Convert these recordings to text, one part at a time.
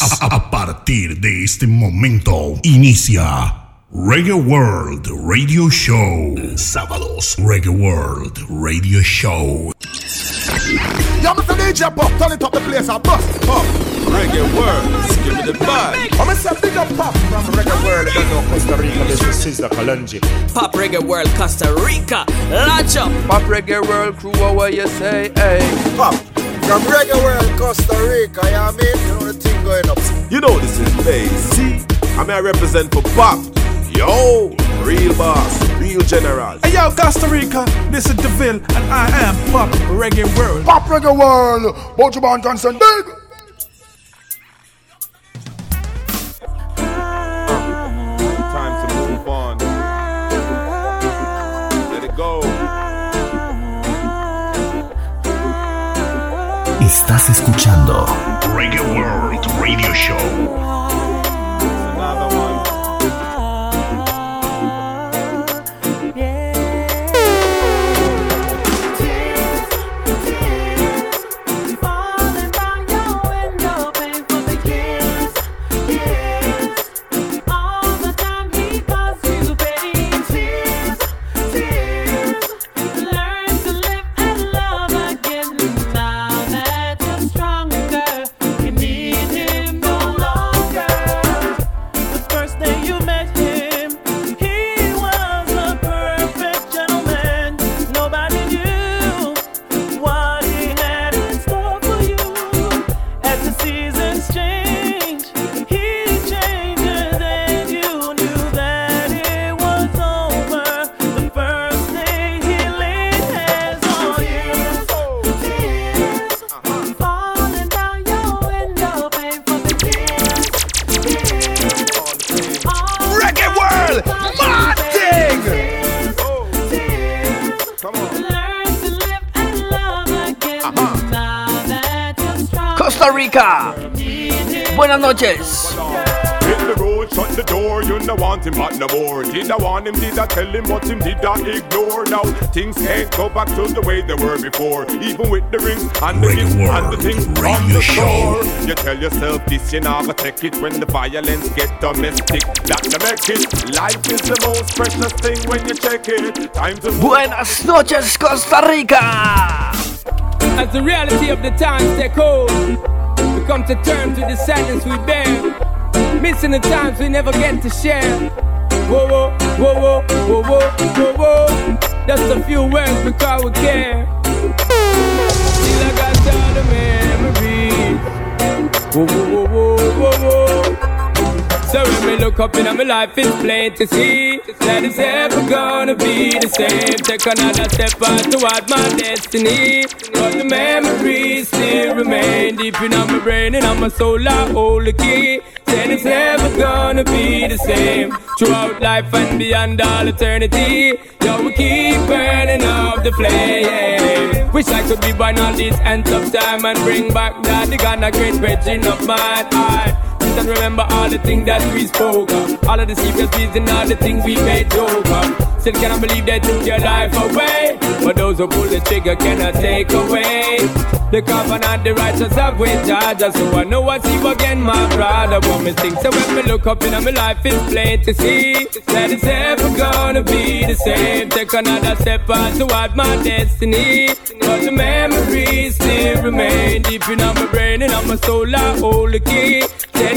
más. A, a partir de este momento inicia Reggae World Radio Show. Sábados, Reggae World Radio Show. Yeah, Mr. DJ Pop, turn it up the place, I bust up. Reggae World, give me the vibe. I'm gonna big up Pop from Reggae World. You know Costa Rica, this is Sister Kalonji. Pop Reggae World Costa Rica, launch up. Pop Reggae World crew, what you say? Hey, Pop from Reggae World, Costa Rica. Yeah, I mean, you know the thing going up. you know this is Bay. See, I'm here represent for Pop. Yo, real boss, real general. Hey yo, Costa Rica, this is DeVille, and I am Pop Reggae World. Pop Reggae World, Bojuban Johnson, dig. Time to move on. Let it go. Estás escuchando Reggae World Radio Show. Buenas noches. Hit the road, shut the door, you no want him hot no more. Did I want him, did I tell him what him did I ignore? Now things can't go back to the way they were before. Even with the rings and the gifts and the things from Radio the Show. You tell yourself this, you never take it when the violence get domestic. That no make it. Life is the most precious thing when you check it. Time to Buenas noches, Costa Rica. As the reality of the times take hold, we come to terms with the sadness we bear. Missing the times we never get to share. Whoa, whoa, whoa, whoa, whoa, whoa, whoa. Just a few words because we care. Still I got all the memories. Whoa, whoa, whoa, whoa, whoa. So when we look up in my life, it's plain to see that it's never gonna be the same. Take another step on toward my destiny. Memories still remain deep in my brain and on my soul. I hold the key. Said it's never gonna be the same throughout life and beyond all eternity. Yo, we keep burning up the flame. Wish I could be born on these ends of time and bring back that the Ghana great virgin of mine. And remember all the things that we spoke of. All of the secrets and all the things we made joke of. Still cannot believe they took your life away. But those who pull the trigger cannot take away. The covenant, the righteous have with Georgia. So I know I see you again, my brother. What me think. So when me look up in my life, it's plain to see that it's never gonna be the same. Take another step on toward my destiny. But the memories still remain deep in my brain and on my soul. I hold the key.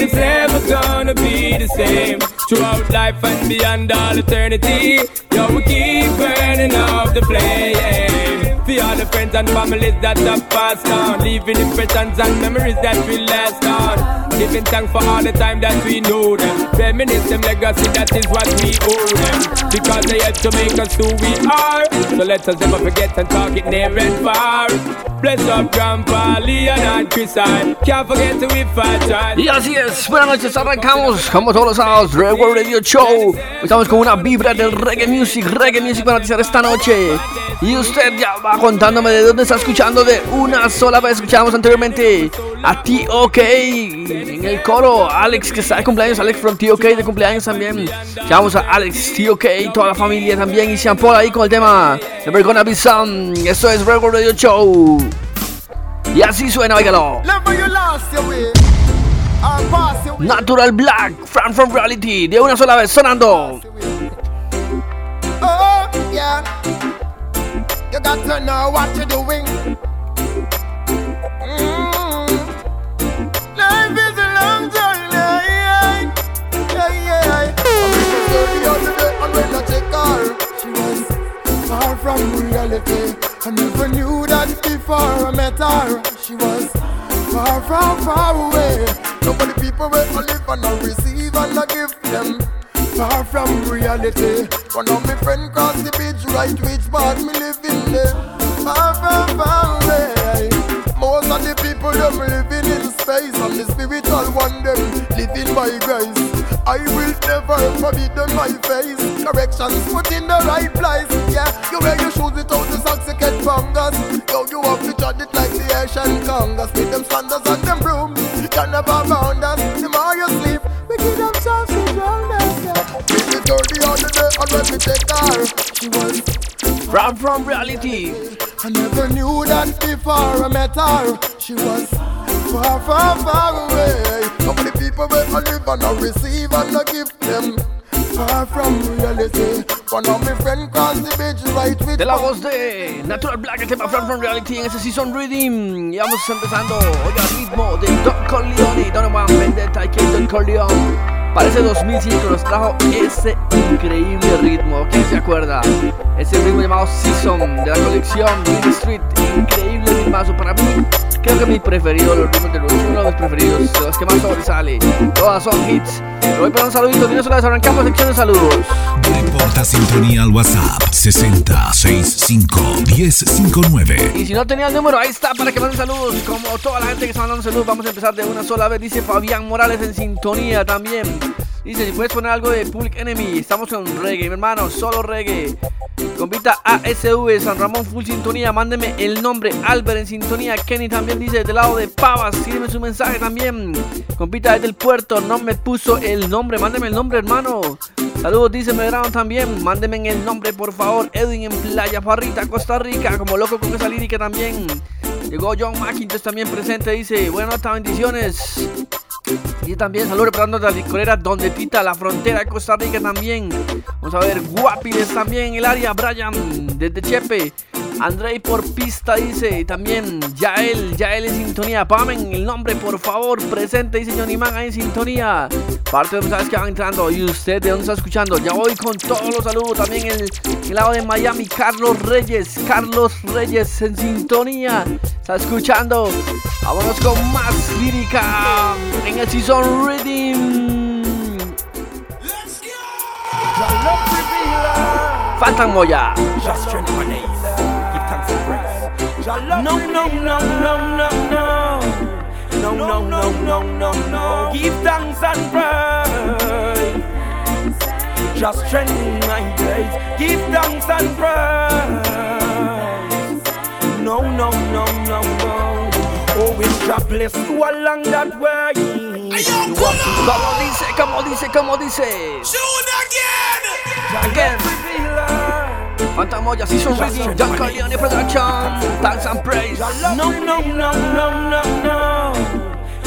It's never gonna be the same throughout life and beyond all eternity. Yo, we keep burning up the flame. For all the friends and families that have passed on, leaving impressions and memories that will last on. Giving thanks for all the time that we know them. Reminisce them legacy, that is what we owe them. Because they helped to make us who we are. So let us never forget and talk it near and far. Bless up Grandpa, Leon and Chris, I can't forget to we fight right. Y así es, buenas noches, arrancamos como todos los sábados, Reggae Radio Show. Estamos con una vibra del reggae music, reggae music para noticiar esta noche. Y usted ya va contándome de dónde está escuchando de una sola vez. Escuchamos anteriormente a T.O.K. en el coro. Alex que está de cumpleaños, Alex from T.O.K. de cumpleaños también. Escuchamos a Alex, T.O.K. toda la familia también. Y Sean Paul ahí con el tema Never Gonna Be Some. Esto es World Radio Show. Y así suena, óigalo. Natural Black, Fran from Reality, de una sola vez sonando. Oh, yeah. You got to know what you're doing. Mm. Life is a long journey. Yeah, yeah, yeah. I was the other day, and when I check her, she was far from reality. I never knew that before I met her. She was far from far away. Nobody people I live and I receive and I give them far from reality. One of my friend cross the bridge, right which part me living there. Far from far. Most of the people them living space and the spiritual one them living by grace. I will never forbid them my face. Corrections put in the right place. Yeah, you wear your shoes without the socks, you get fungus. Yo, you have to tread it like the Asian Congress. With them sandals and them brooms, you can never bound us. The more you sleep, we give them chance to drown us. Yeah. Dirty on the day and when me take her, she was Far from Reality. I never knew that before I met her. She was far, far, far away. How many people where I live and I receive and I give them? Far from reality. One of my friend crossed the bridge right with De la voz de Natural Black, el tema Fran from Reality en ese Season Reading. Y vamos empezando, oiga, ritmo de Don Corleone, Donovan Vendetta y Don Corleone. Para ese 2005 nos trajo ese increíble ritmo, ¿quién se acuerda? Ese ritmo llamado Season de la colección Green Street, increíble ritmazo para mí. Creo que mi preferido, los ritmos de los uno de mis preferidos, de los que más sobresale. Todas son hits. Pero voy para un saludito, de una arrancamos sección de saludos. Reporta sintonía al WhatsApp 60651059. Y si no tenía el número, ahí está para que manden saludos. Como toda la gente que está mandando saludos, vamos a empezar de una sola vez. Dice Fabián Morales en sintonía también. Dice, si puedes poner algo de Public Enemy, estamos con reggae, mi hermano, solo reggae. Compita ASV, San Ramón Full Sintonía, mándeme el nombre. Albert en sintonía, Kenny también dice, del lado de Pavas, sígueme su mensaje también. Compita desde el puerto, no me puso el nombre, mándeme el nombre, hermano. Saludos, dice Medrano también, mándeme el nombre, por favor. Edwin en Playa Parrita, Costa Rica, como loco con esa lírica también. Llegó John McIntosh también presente, dice, buenas bendiciones. Y también saludos representando la licorera Donde Tita, la frontera de Costa Rica también. Vamos a ver, Guapiles también el área, Brian desde Chepe. Andrei por pista dice, y también Yael, Yael en sintonía. Pamen el nombre, por favor, presente, dice Johnny Man ahí en sintonía. Parte de los que van entrando. ¿Y usted de dónde está escuchando? Ya voy con todos los saludos. También el, el lado de Miami, Carlos Reyes, Carlos Reyes en sintonía. Está escuchando. Vámonos con más lírica en el Season Riddim. Fantan Mojah. Just strength my days. Give thanks and praise. No, no, no, no, no, no. No, no, no, no, no, no. Give thanks and praise. Just strength my days. Give thanks and praise. No, no, no, no, no. Oh, it's God bless you along that way. You want to Como dice, como dice, como dice. Again. Fantan Mojah, Season Riddim, Don Corleon Production. Thanks and praise. No, no, no, no, no, no.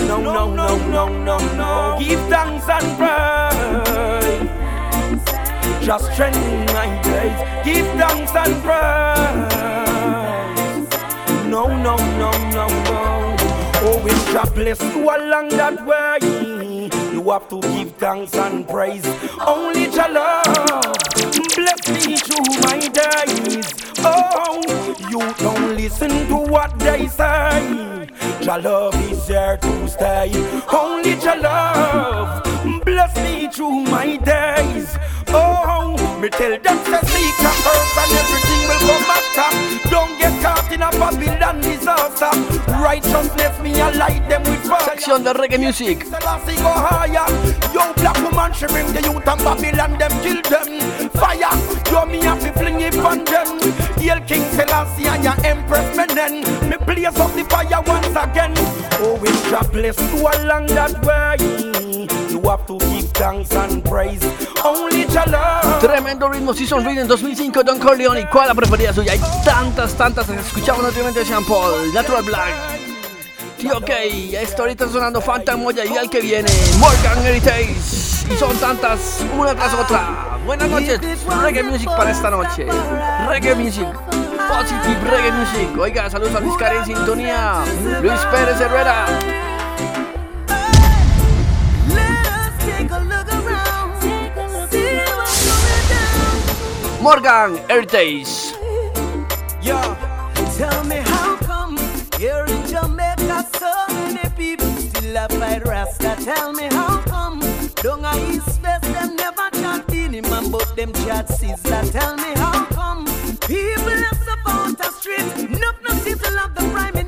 No, no, no, no, no, no. Give thanks and praise. Just strengthen my days. Give thanks and praise. No, no, no, no, no. God bless you along that way, you have to give thanks and praise. Only Jah love bless me through my days. Oh, you don't listen to what they say. Jah love is here to stay. Only Jah love bless me through my days. Oh, me tell them say seek the earth and everything will come after. Don't get caught in a Babylon disaster. Righteousness me I light them with fire. Sección de reggae music. Selassie go higher. Yo, black woman, she bring the youth and Babylon, them kill them. Fire, yo, me have to fling it on them. Hail King Selassie and your Empress Menen. Me blaze up the fire once again. Oh, it's God bless you along that way. You to give thanks praise. Only. Tremendo ritmo Season Reading 2005 Don Corleone. ¿Cuál es la preferida suya? Hay tantas, tantas. Escuchamos anteriormente de Sean Paul, Natural Black. ok, esto ahorita sonando Fanta Moya y al que viene, Morgan Heritage. Y son tantas, una tras otra. Buenas noches, reggae music para esta noche. Reggae music, positive reggae music. Oiga, saludos a Luis Karen en sintonía. Luis Pérez Herrera. Morgan Heritage. Yo, tell me how come here in Jamaica so many people still a fight Rasta? Tell me how come them never chat Man but them chat? Tell me how come people have a street Enough no the Prime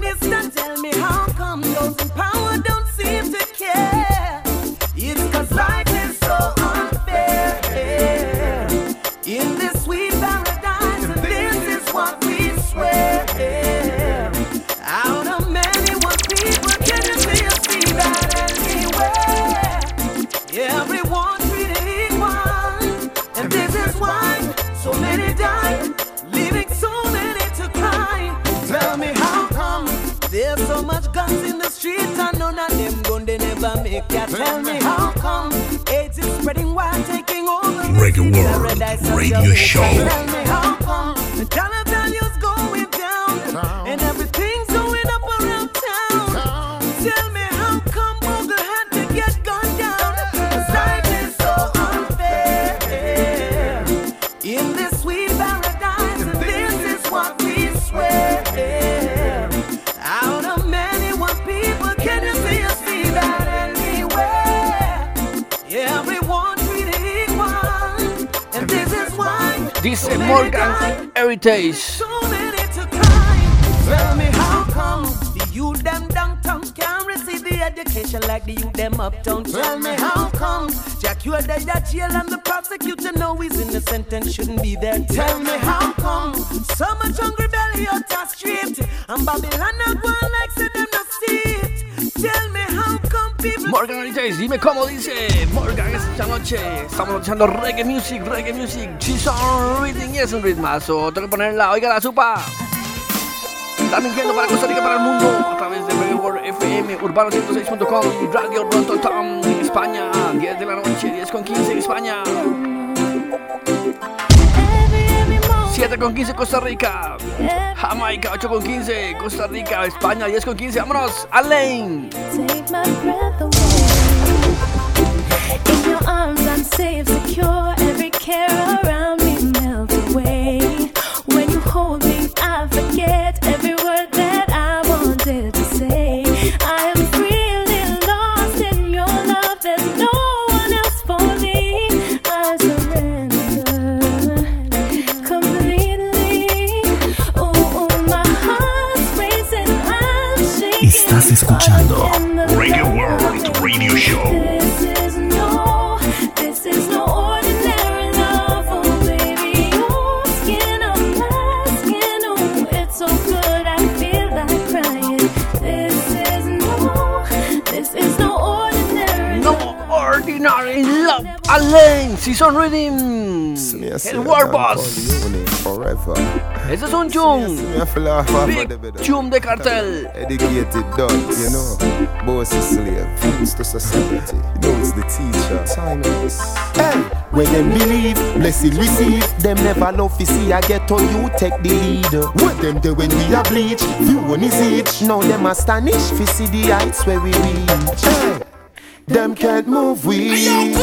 make ya Tell me how come AIDS is spreading wild taking over Reggae World Radio. Show. Morgan. Heritage. Tell me how come the youth them downtown can't receive the education like the youth them uptown? Tell me how come Jack you are dead at jail and the prosecutor know he's innocent and shouldn't be there? Tell me how come so much hungry belly out street and Babylon not one Morgan Heritage, dime cómo dice Morgan esta noche. Estamos escuchando reggae music, reggae music. She's on reading y es un ritmazo. Tengo que ponerla, oiga la supa. Está mintiendo para Costa Rica, para el mundo. A través de Reggae World FM, urbano106.com y Radio Rototom en España. 10 de la noche, 10 con 15 en España. 7 con 15 Costa Rica. Jamaica 8 con 15. Costa Rica, España 10 con 15. Vámonos, Alain. In your arms, I'm safe, secure. Every care around me Love Alaine, Season Rhythm El War Boss Forever. Ese es un tune Me a feel off of Big the bed. tune de Kartel Educated dogs, you know. Boss is slave, fools to society. You know it's the teacher. Timeless. Hey, when them believe, blessing receive. Them never love to see I get to you take the lead. What them do when we are bleach? Few one is each. Now them astonished to see the heights where we reach. Hey, them can't move we.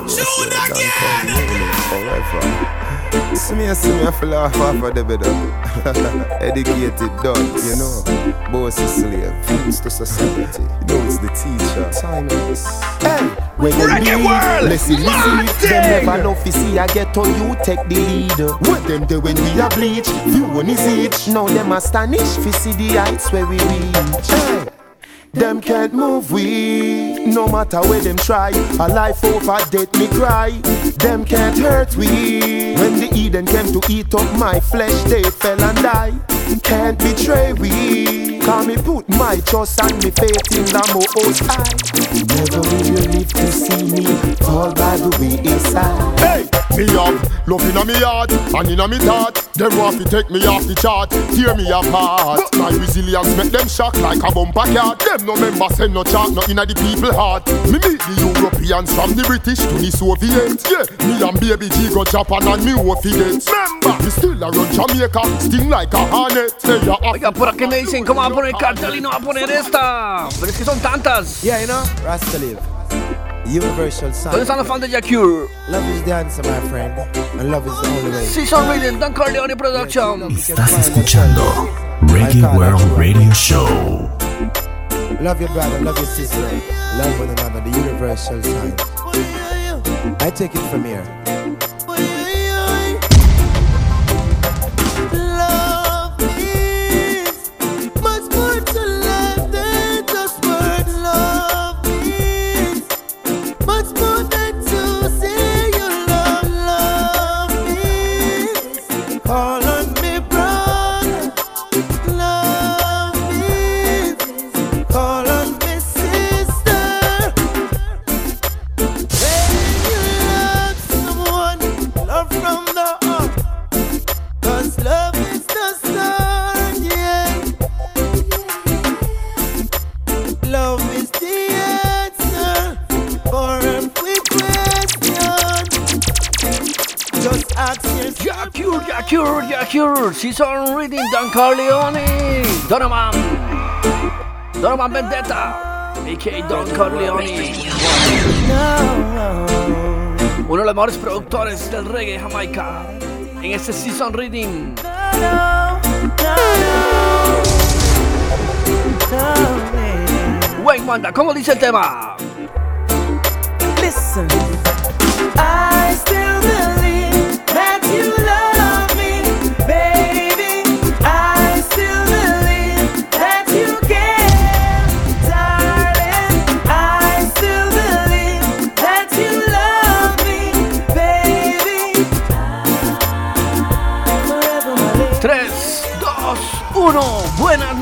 Kartel See me, see me, don't call me name forever. See me, see me, I feel off of the bed. Educated dogs, you know. Boss is slave, fools to society. You know it's the teacher. Timeless. Hey, when them Reggae believe, world, blessing receive. Martin. Them never love to see I get to you take the lead. What them do when we are bleach? Few one is each. Now them astonished to see the heights where we reach. Hey. Them can't move we, no matter where them try. A life over death me cry. Them can't hurt we. When the Eden came to eat up my flesh, they fell and die. Can't betray we. Cause me put my trust and me faith in the most high. Never will you live to see me fall by the wayside. Hey, me have love inna me heart and inna me thought. Them want to take me off the chart, tear me apart. My resilience make them shock like a bumper car. Them no member send no chart, no inna the people heart. Me meet the Europeans from the British to the Soviets. Yeah, me and baby G go Japan and me wo forget. Remember, me still a run Jamaica, sting like a hornet. Say ya Oiga, por aquí me dicen cómo va a poner Kartel y no va a poner esta. Pero es que son tantas. Yeah, you know, Rasta live. Universal sign. ¿Dónde están los fans de Jah Cure? Love is the answer, my friend. And love is the only way. Season Riddim, Don Corleon Production. Estás escuchando Reggae World Radio Show. Love your brother, love your sister. Love one another, the universal sign. I take it from here. Yourself. Jacure, Jacure, Jacure. Season Reading, Don Corleone. Donovan. Donovan Vendetta. A.K.A. Don Corleone. Uno de los mejores productores del reggae Jamaica. En este Season Reading. Wayne Wanda, ¿cómo dice el tema? Listen,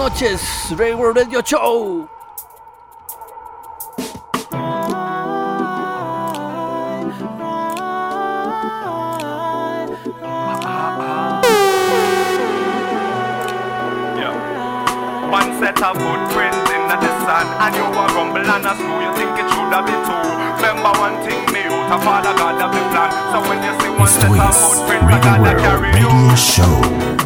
noches, Reggae Radio Show. One set of footprints in the sand And you a rumble and a screw You think it should have been two. Remember one thing me out A father God have the plan. So when you see one Esto set of es footprints I gotta carry you Radio Show.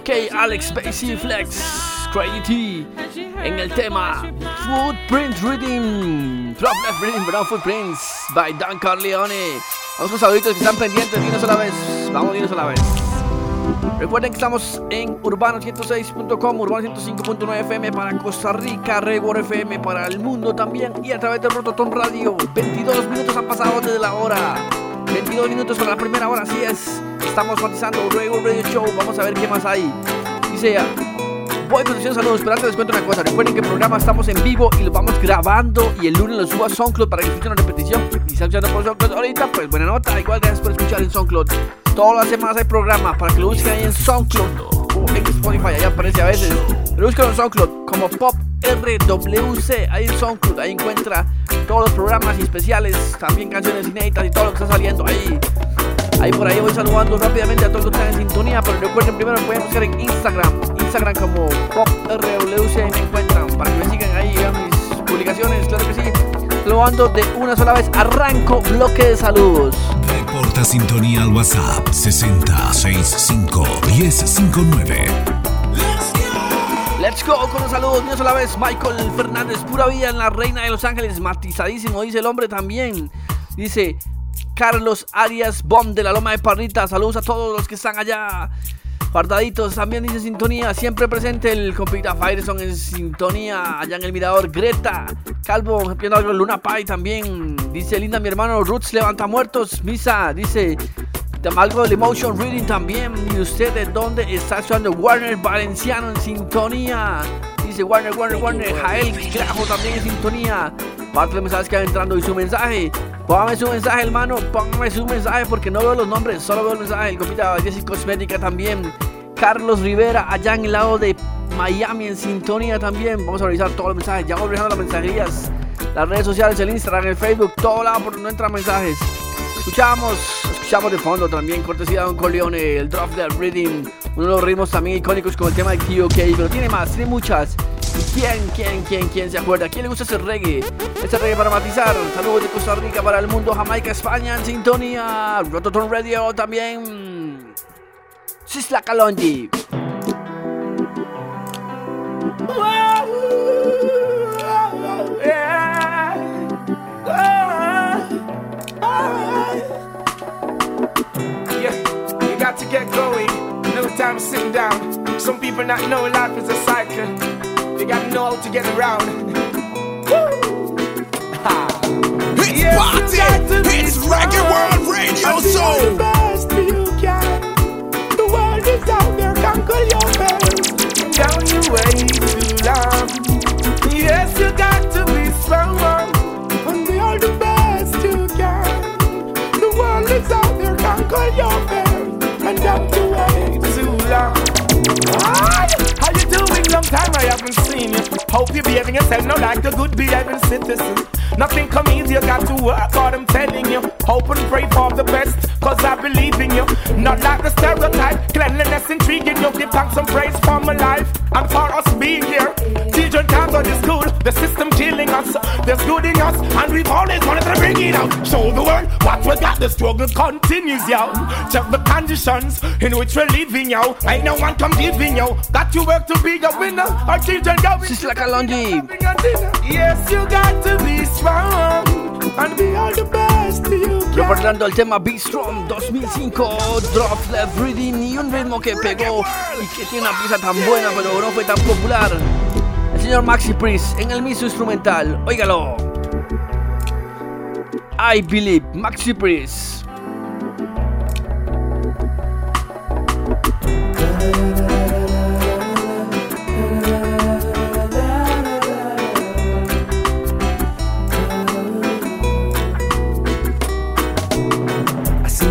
TOK, Alex Spacey Flex, Crazy. En el tema Footprint Rhythm. Drop the Rhythm, perdón, Footprints by Dan Corleone. Vamos con saluditos que están pendientes de una sola vez. Vamos de una sola vez. Recuerden que estamos en urbano106.com, urbano105.9 FM para Costa Rica, Rebor FM para el mundo también y a través de Rototon Radio. 22 minutos han pasado desde la hora. 22 minutos para la primera hora, así es. Estamos matizando Rebor Radio Show. Vamos a ver qué más hay. Dice. Voy sesión saludos, pero antes les cuento una cosa. Recuerden que el programa estamos en vivo y lo vamos grabando y el lunes lo subo a SoundCloud para que escuchen la repetición. Y si escuchando por SoundCloud ahorita, pues buena nota. Igual gracias por escuchar en SoundCloud. Todas las semanas hay programa para que lo busquen ahí en SoundCloud o en Spotify, ahí aparece a veces. Pero busquen en SoundCloud como Pop RWC, ahí en SoundCloud, ahí encuentra todos los programas y especiales, también canciones inéditas y todo lo que está saliendo ahí. Ahí por ahí voy saludando rápidamente a todos los que están en sintonía, pero recuerden primero me pueden buscar en Instagram, Instagram como PopRWC me encuentran para que me sigan ahí, vean mis publicaciones, claro que sí. Saludando de una sola vez, arranco bloque de saludos. Reporta sintonía al WhatsApp 6065 1059. Let's go con los saludos, una sola vez, Michael Fernández, pura vida en la Reina de Los Ángeles, matizadísimo, dice el hombre también. Dice Carlos Arias Bom de la Loma de Parrita, saludos a todos los que están allá. Guardaditos, también dice sintonía, siempre presente el compita Fireson en sintonía, allá en el mirador, Greta, Calvo, pidiendo algo, Luna Pai también, dice linda mi hermano Roots levanta muertos, Misa, dice algo del Emotion Reading también, y usted de dónde está escuchando Warner Valenciano en sintonía, dice Warner, Warner, Warner, Jael Grajo también en sintonía, parte de mensajes que van entrando y su mensaje, Póngame su mensaje, hermano. Póngame su mensaje porque no veo los nombres, solo veo el mensaje. El compita Jessy Cosmética también. Carlos Rivera, allá en el lado de Miami, en sintonía también. Vamos a revisar todos los mensajes. Ya vamos revisando las mensajerías. Las redes sociales, el Instagram, el Facebook, todo lado por donde no entran mensajes. Escuchamos, escuchamos de fondo también, cortesía de Don Corleone, el Drop Dead Reading. Uno de los ritmos también icónicos como el tema de KOK. Pero tiene más, tiene muchas. ¿Quién, quién, quién, quién se acuerda? ¿Quién le gusta ese reggae? Ese reggae para matizar. Saludos de Costa Rica para el mundo, Jamaica, España en sintonía. Rototon Radio también. Sisla Kalonji. Yeah, get going. No time to sit down. Some people not know life is a cycle. You gotta know how to get around. Woo! It's Yes, party! It's Reggae World Radio Show! the best you can. The world is out there, conquer your fears. Down your way Hope you're behaving yourself now like a good behaving citizen. Nothing come easy, you got to work hard, I'm telling you. Hope and pray for the best, cause I believe in you. Not like the stereotype, cleanliness intriguing you. Give thanks and praise for my life and for us being here. Children can't go to school, the system killing us. There's good in us, and we've always wanted to bring it out. Show the world what we got, the struggle continues, yo. Check the conditions in which we're living, yo. Ain't no one come giving, yo. Got to work to be a winner. Our children going Sizzla Kalonji. Yes, you got to be strong and be all the best you can. Recordando el tema Be Strong 2005, Drop Leaf Riddim y un ritmo que pegó y que tiene una pieza tan buena pero no fue tan popular. Señor Maxi Priest en el mismo instrumental, óigalo. I Believe, Maxi Priest.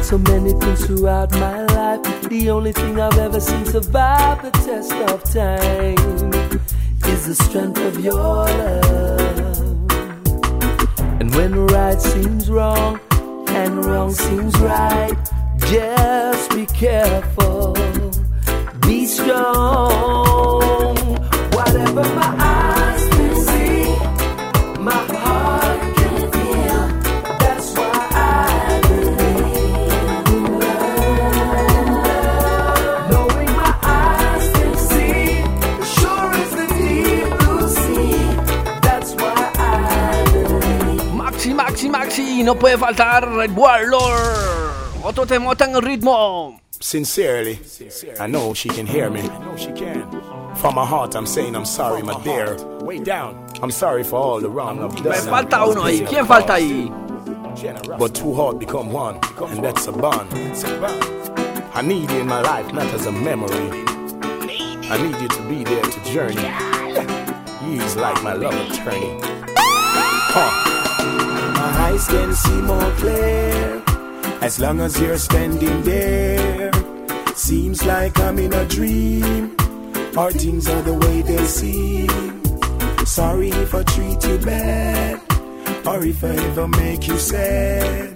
So many things throughout my life. The only thing I've ever seen survive the test of time is the strength of your love. And when right seems wrong and wrong seems right, just be careful. Be strong. Whatever my no puede faltar Red Warlord. Otro temota en el ritmo. Sincerely, I know she can hear me. I know she can. From my heart, I'm saying I'm sorry, my dear. Way down. I'm sorry for all the wrong I've done. Me falta uno ahí. ¿Quién falta ahí? But two hearts become one, and that's a bond. I need you in my life, not as a memory. I need you to be there to journey. He's like my love attorney. Huh. Eyes can see more clear as long as you're standing there. Seems like I'm in a dream, or things are the way they seem. Sorry if I treat you bad, or if I ever make you sad.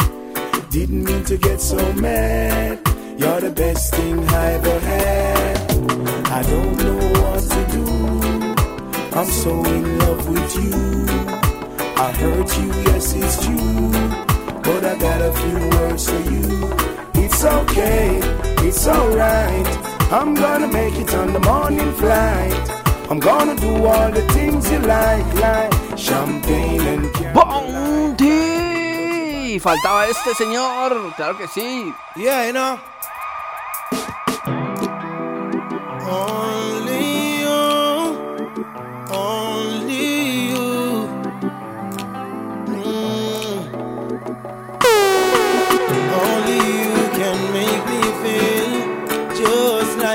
Didn't mean to get so mad. You're the best thing I ever had. I don't know what to do. I'm so in love with you. I hurt you, yes, it's true. But I got a few words for you. It's okay, it's alright. I'm gonna make it on the morning flight. I'm gonna do all the things you like, like champagne and Bounty. Faltaba este señor, claro que sí. Yeah, you know.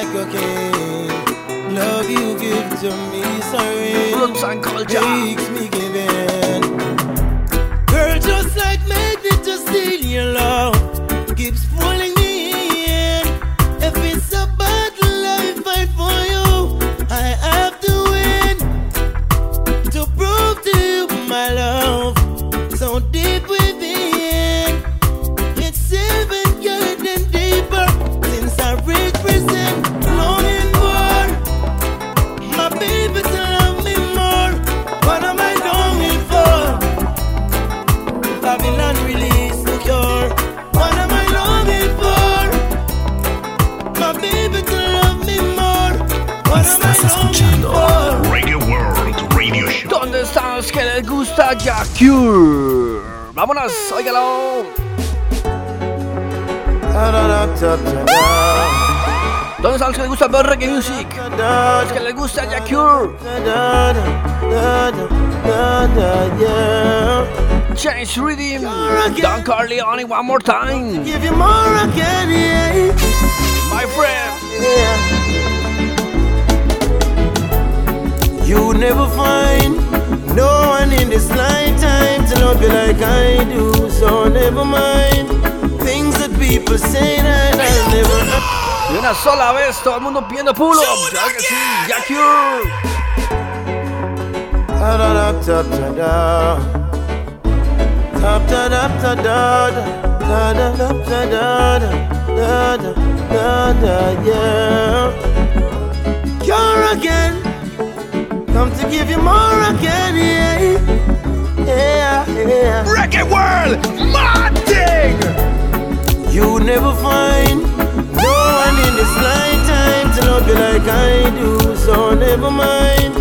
Like a king. Love you give to me, sorry. Roots and culture. Makes me give in. Girl, just like magnet to steal your love. Cure? Vámonos, óigalo. ¿Dónde están los que les gusta ver reggae music? Los que les gusta Jah Cure. Change Rhythm. Don Corleon one more time. Give you more again, yeah. My friend. You never find no one in this lifetime to love you like I do. So never mind things that people say that I never. Y una sola vez todo el mundo pidiendo pull up. Claro que sí, Jah Cure again come to give you more again, yeah, yeah, yeah. Reggae World, my thing. You never find no one in this lifetime to love you like I do. So never mind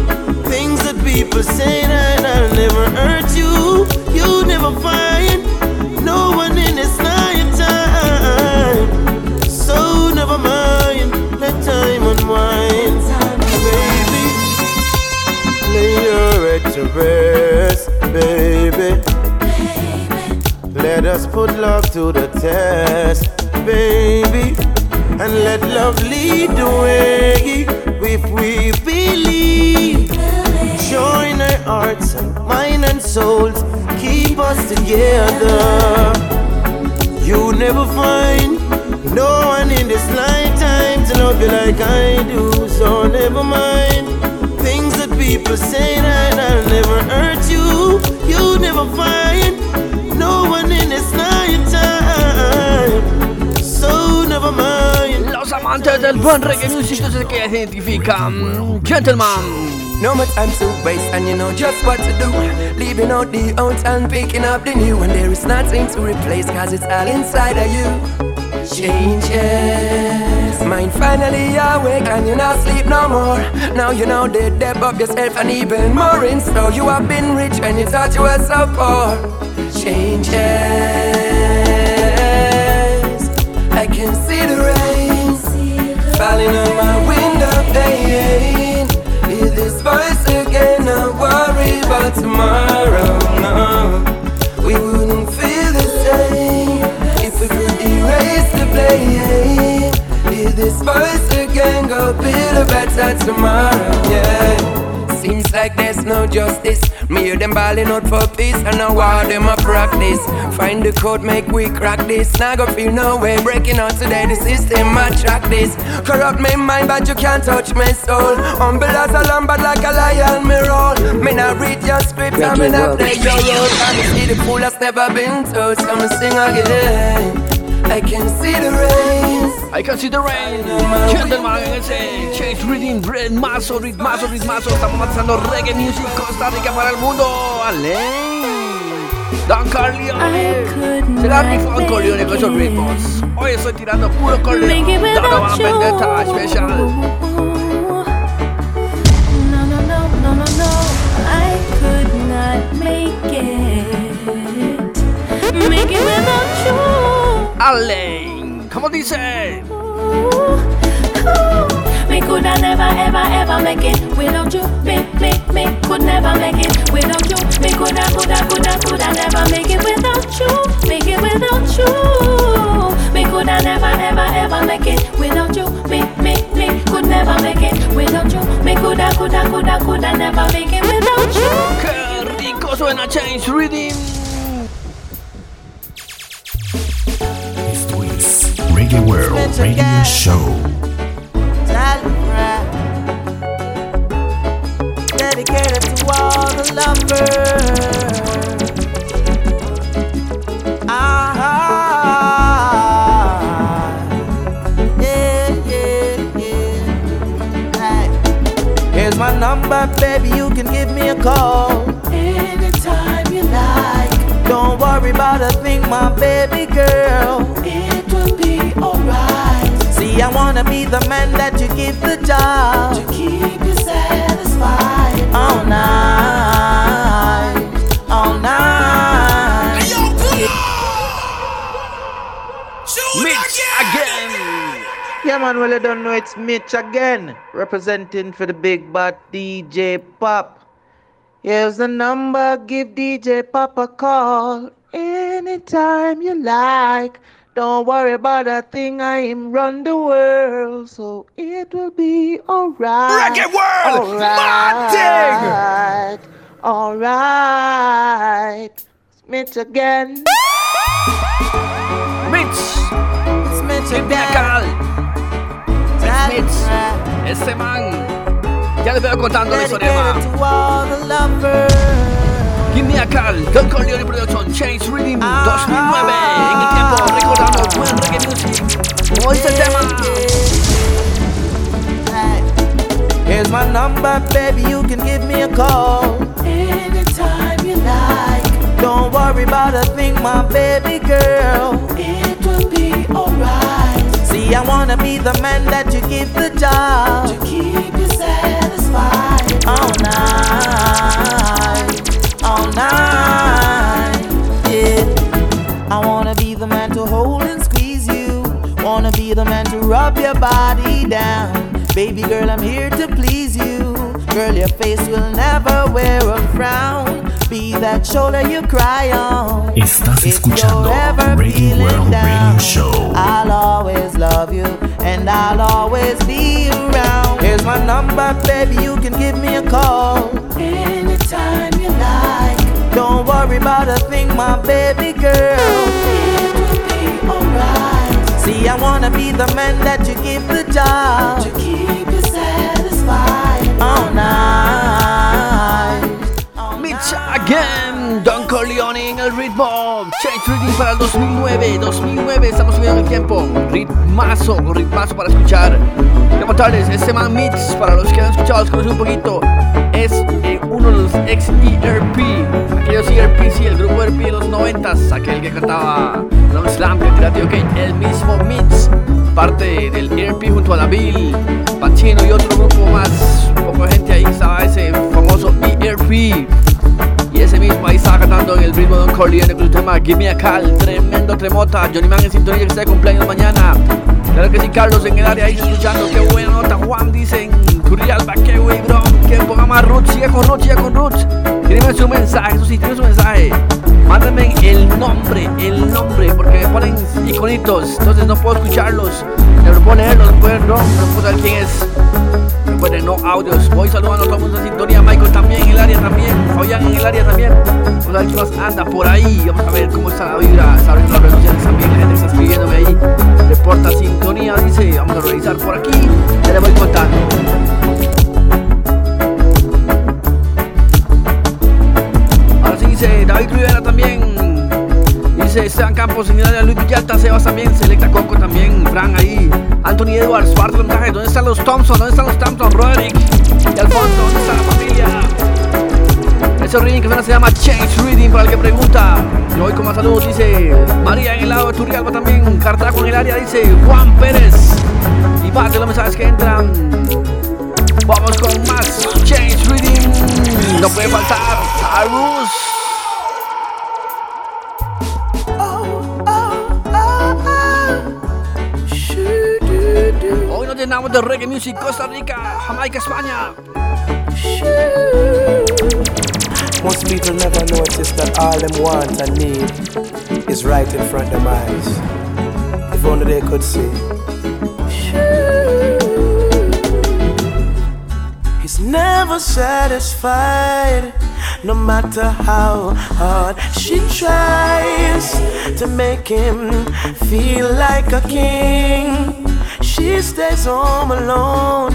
things that people say that I'll never hurt you. You never find no one in this lifetime. So never mind, let time unwind. Lay your head to rest, baby. Let us put love to the test, baby. And let love lead the way if we believe. Join our hearts and mind and souls, keep us together. You never find no one in this lifetime to love you like I do. So never mind people say that I'll never hurt you. You never find no one in this lifetime. So never mind. Los amantes del buen reggae music no sé qué identifican. Gentleman. No more time to waste, and you know just what to do. Leaving out the old and picking up the new, and there is nothing to replace, cause it's all inside of you. Changes. Mind finally awake, and you're not sleep no more. Now you know the depth of yourself, and even more in store. You have been rich when you thought you were so poor. Changes. I can see the rain falling on my window pane. Hear this voice again, not worry about tomorrow. No, a better tomorrow, yeah. Seems like there's no justice. Me hear them balling out for peace, and now all them a practice. Find the code, make we crack this. Now go feel no way breaking out today. This is the system a track this. Corrupt my mind, but you can't touch my soul. Humble as a lamb, but like a lion, me roll. Me not read your script, me not play your role. And see the fool that's never been told, so me sing again. I can see the rain. I can see the rain. Gentleman en ese Change Reading, ritmazo, ritmazo, ritmazo. Estamos matizando reggae music Costa Rica para el mundo. Ale. Don Corleone. Se la rifa Don Corleone con esos ritmos. Hoy estoy tirando puro Corleone. Donovan. Vendetta Special. No, no, no, no, no, no. I could not make it. Make it without you. Ale. ¿Cómo dice? Me coulda never, ever, ever make it without you. Me, me, me could never make it without you. Me coulda, coulda, coulda, coulda never make it without you. Make it without you. Me coulda never, ever, ever make it without you. Me, me, me could never make it without you. Me coulda, coulda, coulda, coulda never make it without you. Qué rico suena Change Riddim. Reggae World Radio Show. Dedicated to all the lovers. Ah, yeah, yeah, yeah. Here's my number, baby. You can give me a call anytime you like. Don't worry about a thing, my baby girl. It will be alright. See, I wanna be the man that you give the job to keep you satisfied all night, all night. Mix again. Yeah, man, well, I don't know it's Mitch again, representing for the big bad DJ Pop. Here's the number, give DJ Pop a call anytime you like. Don't worry about a thing, I am run the world, so it will be alright. Reggae world, alright, alright. It's Mitch again. Mitch. It's Mitch Give me a call. Es Mitch. Ese man. Ya les veo contando la historia, man. To all the lovers. Give me a call. Don Corleon Production. Change ah. Riddim 2009. En el tiempo recordando buen reggae music. ¿Cómo dice el tema? Here's my number, baby. You can give me a call anytime you like. Don't worry about a thing, my baby girl. It will be alright. See, I wanna be the man that you give the job to keep you satisfied all night, all night. Yeah. I wanna be the man to hold and squeeze you. Wanna be the man to rub your body down. Baby girl, I'm here to please you. Girl, your face will never wear a frown. Be that shoulder you cry on. Estás If escuchando you're ever Reggae feeling World down, Radio Show. I'll always love you and I'll always be around. Here's my number, baby, you can give me a call anytime you like. Don't worry about a thing, my baby girl. It will be alright. See, I wanna be the man that you give the job to keep you satisfied all night. Mitch again. Don Corleone en el ritmo. Change Reading para el 2009. 2009. Estamos subiendo el tiempo. Ritmazo. Ritmazo para escuchar. Quiero contarles. Este man Mitch, para los que han escuchado, los un poquito. Es los ex ERP. Aquellos ERP, sí, el grupo ERP de los 90 Aquel que cantaba Don Slam, que tira tío, que el mismo Mitch. Parte del ERP junto a la Bill, Pacino y otro grupo más. Poco gente ahí estaba ese famoso ERP. Y ese mismo ahí cantando en el ritmo de Don Corleone con su tema Give Me a Call, tremendo tremota. Johnny Man en sintonía que está de cumpleaños mañana. Claro que sí, Carlos en el área ahí escuchando, qué buena nota. Juan dicen, Currialba, qué wey, bro. Que ponga más roots, sigue con roots, sigue con roots. Tírenme su mensaje, eso sí, tírenme su mensaje. Mándenme el nombre, el nombre, porque me ponen iconitos, entonces no puedo escucharlos. No puedo leerlos, no no, no puedo saber quién es. Recuerden, no audios. Voy saludando a todo el mundo en sintonía. Michael también en el área también. Fabián en el área también. Vamos a ver quién más anda por ahí. Vamos a ver cómo está la vibra. Está las redes sociales también. La gente está escribiéndome ahí. Reporta sintonía, dice. Vamos a revisar por aquí. Ya le voy contando. Ahora sí dice David Rivera también. Dice Esteban Campos, área Luis Villalta, Sebas también, Selecta Coco también, Fran ahí, Anthony Edwards, del mensaje. ¿Dónde están los Thompson? ¿Dónde están los Thompson? Roderick y Alfonso, ¿dónde está la familia? Ese reading que se llama Change Reading para el que pregunta. Yo voy con más saludos, dice María en el lado de Turrialba también, Cartago en el área, dice Juan Pérez. Y parte de los mensajes que entran. Vamos con más Change Reading. No puede faltar Arus. Hoy nos llenamos de reggae music Costa Rica, Jamaica, España. Most people never notice that all them want and need is right in front of them eyes. If only they could see. He's never satisfied, no matter how hard she tries to make him feel like a king. She stays home alone.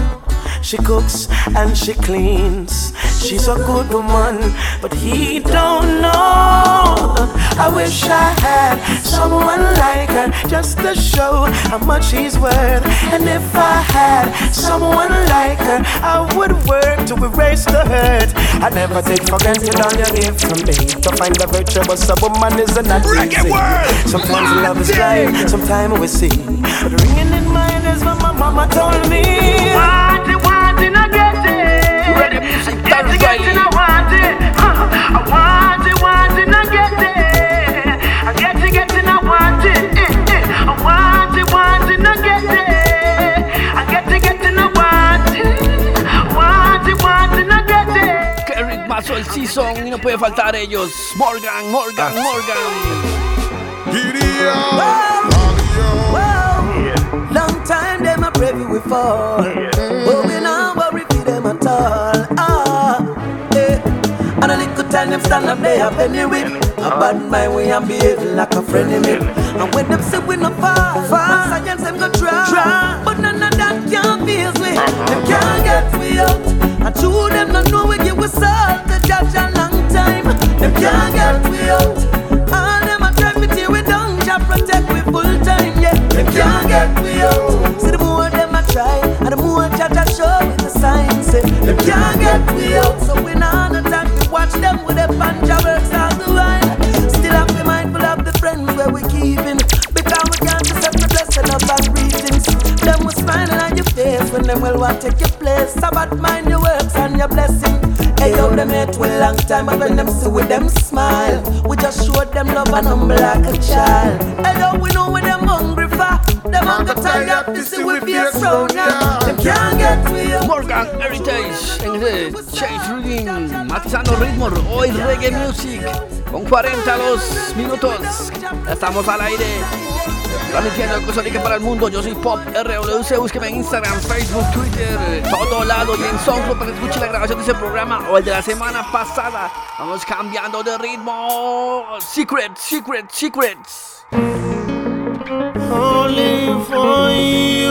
She cooks and she cleans. She's a good woman, but he don't know. I wish I had someone like her just to show how much he's worth. And if I had someone like her, I would work to erase the hurt. I never take for granted all you give from me. To find a virtuous a woman is a not easy. Sometimes love is blind, sometimes we see. But ringing in my ears is what my mama told me. Want it, want it, I get it. Get it, get it, I want it. I want it, want it, I get it. I get it, get it, I want it. I want it, want it, I get it. I get it, get it, I want it. Want it, want it, I get it. Qué ritmazo el season y no puede faltar ellos. Morgan, Morgan, Wow. Long time them a pray we fall, but we not worry for them at all. Time them stand up there penny with a bad mind we am behaving like a me. And when them say we no fall, fall science them go try, but none of that can phase we. Them can't get we out. And true them not know we give we salt the judge a long time. Them can't get we out. All them a try me tear we down, just protect we full time. Yeah, them can't get we out. See the more them a try, and the more judge a show with the signs. Say them can't get we out. So we not them with the panja works all the while. Still have to mindful of the friends where we keeping. Because we can't accept the blessing of bad greetings. Them will smiling on your face when them will want take your place. Sabbath mind your works and your blessing. Hey yo, them hate we long time, but when them see with them smile, we just show them love and humble like a child. Hey yo, we know what them hungry tired to see we face round now. Can't up. Morgan Heritage en Change Reading, matizando ritmo, hoy reggae music, con 40 los minutos, estamos al aire, transmitiendo Costa Rica para el mundo, yo soy Pop RWC, búsqueme en Instagram, Facebook, Twitter, todo lado y en SoundCloud para que escuche la grabación de ese programa o el de la semana pasada, vamos cambiando de ritmo, Secrets, Secrets, Secrets. Only for you,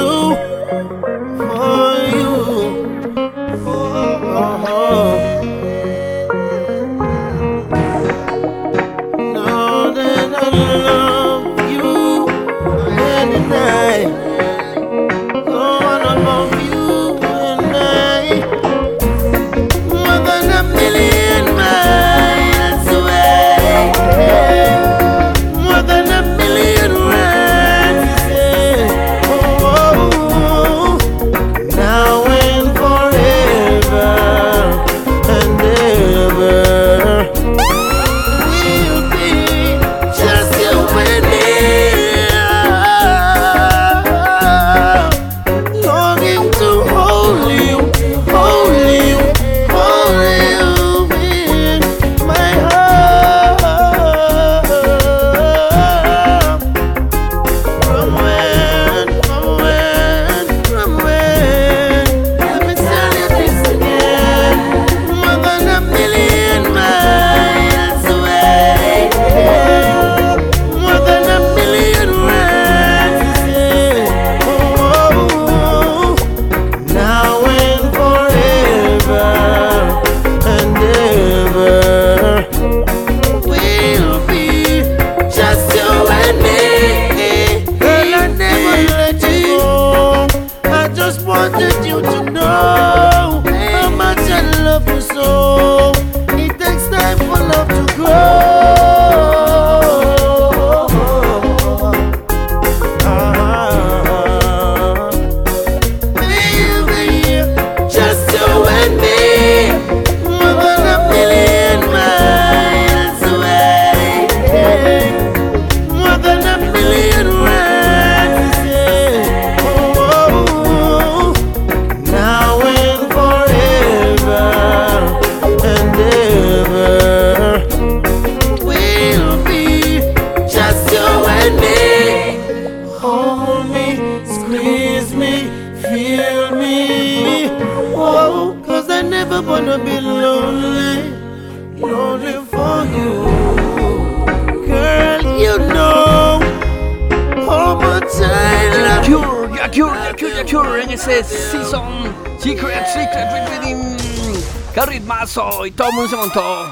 Qué ritmazo y todo el mundo se montó.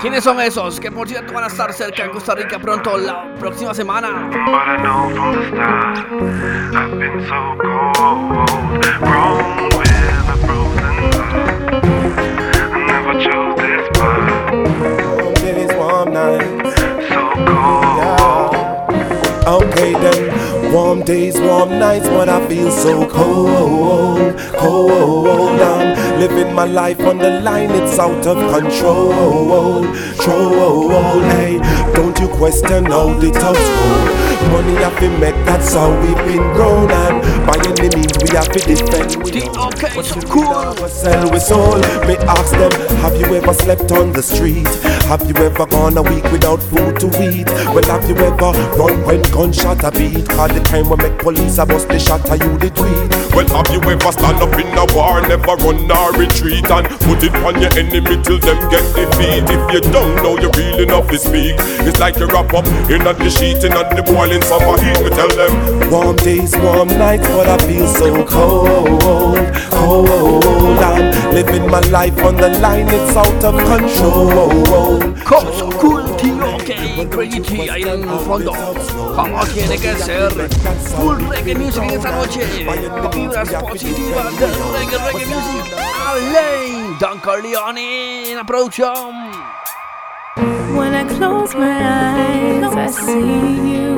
¿Quiénes son esos que por cierto van a estar cerca en Costa Rica pronto la próxima semana? But I know from the start I've been so cold, grown with a frozen heart. I never chose this path. Days, warm nights. So cold. Okay then, warm days, warm nights, but I feel so cold, cold. I'm living my life on the line, it's out of control, control. Hey, don't you question how the tough roll. Money have been make, that's how we've been grown, and by any means we have to defend. We okay, so cool. Sell we soul. Me ask them, have you ever slept on the street? Have you ever gone a week without food to eat? Well, have you ever run when gunshot a beat? Cause the time we make police a bust the shot, are you the tweet? Well, have you ever stand up in a war, never run or retreat, and put it on your enemy till them get defeat? If you don't know, you're really enough to speak. It's like you wrap up in at the sheet in at the boiling summer heat. We tell them Warm days, warm nights, but I feel so cold, cold. I'm living my life on the line, it's out of control. Cool, tío, ok, Crazy ahí en el fondo. Como tiene que ser. Full reggae music en esta noche. Vibras positivas de reggae, reggae music. Alaine, Don Corleon en la producción. When I close my eyes, I see you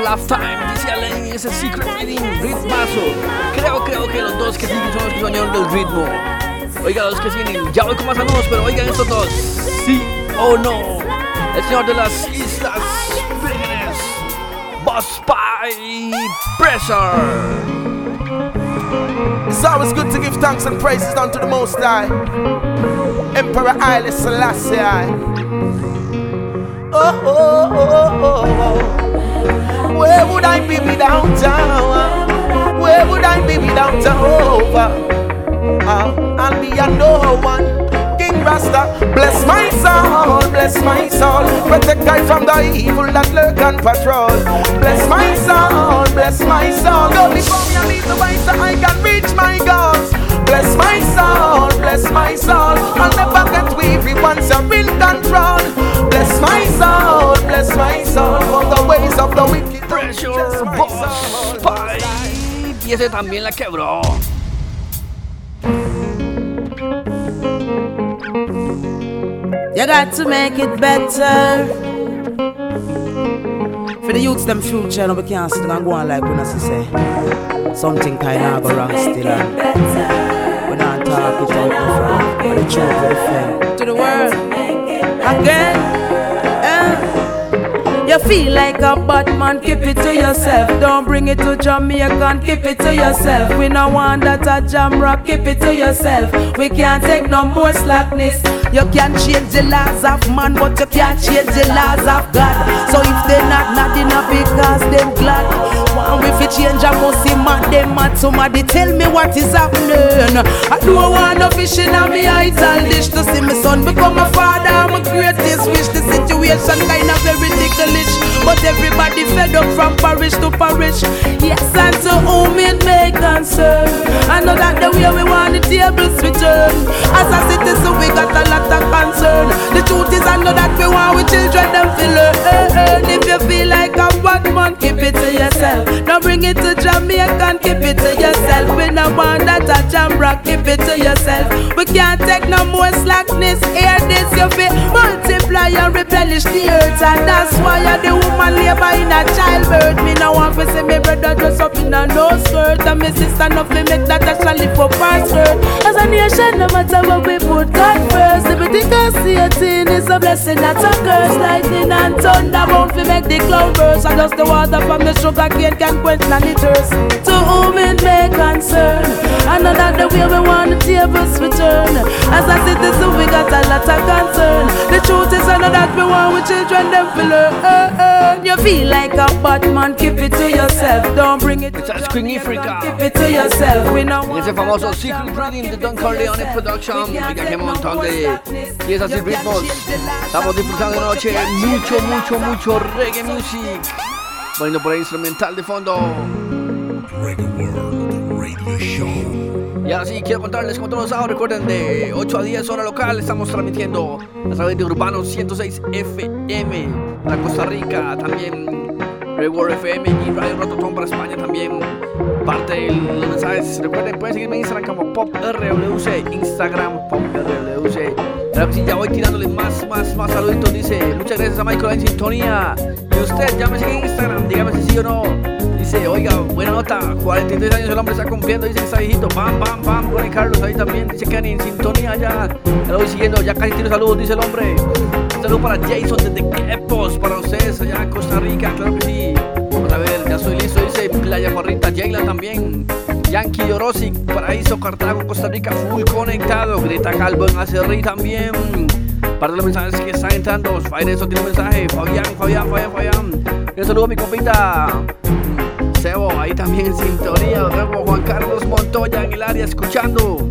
our Love Lifetime, dice Alaine en ese Secret Riddim ritmazo. Creo, creo que los dos que siguen son los que soñaron del ritmo. Oigan los que siguen, ya voy con más saludos, pero oigan estos dos. Sí o no. El señor de las Islas Vírgenes. Busspipe Pressure. It's always good to give thanks and praises unto the Most High. Emperor Haile Selassie. Oh, oh, oh, oh, oh. oh. Where would I be without Jah? Where would I be without Jehovah? I'll be a no one. King Rasta, bless my soul, bless my soul. Protect I from the evil that lurk and patrol. Bless my soul, bless my soul. Go before me and lead the way so I can reach my goals. Bless my soul, bless my soul. I'll never get weary once you're in control. Bless my soul, bless my soul. For the ways of the wicked. Pressure Busspipe. Y ese también la quebró. You got to make it better. For the youths, them future, no, we can't sit and go on like we not say. Something kind of go wrong still. And we not talk it out no from. But the truth will fair. To the world. Again. You feel like a bad man, keep it to yourself. Don't bring it to Jamaican, keep it to yourself. We no want that a jam rock, keep it to yourself. We can't take no more slackness. You can't change the laws of man, but you can't change the laws of God. So if they not not enough because them glad. Want we fi change a see man, them mad. Somebody tell me what is happening. I don't want no fish in a me idle dish to see my son become a father. My greatest wish the situation situation kind of very ticklish. But everybody fed up from parish to parish. Yes, and to whom it may concern. I know that the way we want the tables return. As a citizen, we got a lot of concern. The truth is, I know that we want we children them feel learn. If you feel like a bad man, keep it to yourself. Don't bring it to Jamaica, and keep it to yourself. We no want that a jam rock, keep it to yourself. We can't take no more slackness. Hear this, you feel multiply and replenish the earth, and that's why I the woman labor in a childbirth. Me no want to see me brother dress up in a no skirt, and me sister no fi make that actually for past skirt. As a nation, no matter what we put God first. If we I see a thing, it's a blessing, not a curse. Lightning and thunder won't fi make the cloud burst, and just the water from the sugar cane can quench none thirst. To whom it may concern, I know that the way we want the tables return. As a citizen, we got a lot of concern. The truth is, I know that we want we children them fi learn. You feel like a bad man, keep it to yourself. Don't bring it to Queen Africa. Keep it to yourself. We know En ese famoso Secret Breeding de Don Corleone Production, mira qué montón de piezas y ritmos. Estamos disfrutando de noche mucho, mucho, mucho reggae music. Poniendo por ahí instrumental de fondo. Reggae World Radio Show. Y ahora sí, quiero contarles como todos los sábados, recuerden de 8 a 10 hora local, estamos transmitiendo a través de Urbano 106 FM para Costa Rica, también Reward FM y Radio Rototón para España también. Parte de los mensajes, recuerden, pueden seguirme en Instagram como PopRWC, Instagram PopRWC. Claro sí, ya voy tirándoles más, más, más saluditos. Dice, muchas gracias a Michael en sintonía. Y usted, sigue en Instagram, dígame si sí o no. Oiga, buena nota, 43 años el hombre está cumpliendo, dice que está viejito, pam, pam, pam, Ronnie Carlos ahí también, dice que en sintonía ya, ya lo voy siguiendo, ya casi tiro saludos, dice el hombre. Un saludo para Jason desde Quepos, para ustedes allá en Costa Rica, claro que sí. Vamos a ver, ya estoy listo, dice Playa Morrita, Jayla también. Yankee Orosic, Paraíso, Cartago, Costa Rica, full conectado. Greta Calvo en Acerrí también. Parte de los mensajes que están entrando. Fire, eso tiene un mensaje. Fabián, Fabián, Fabián, Fabián. Un saludo a mi compita. Sebo, ahí también en sintonía. Luego Juan Carlos Montoya en el área escuchando.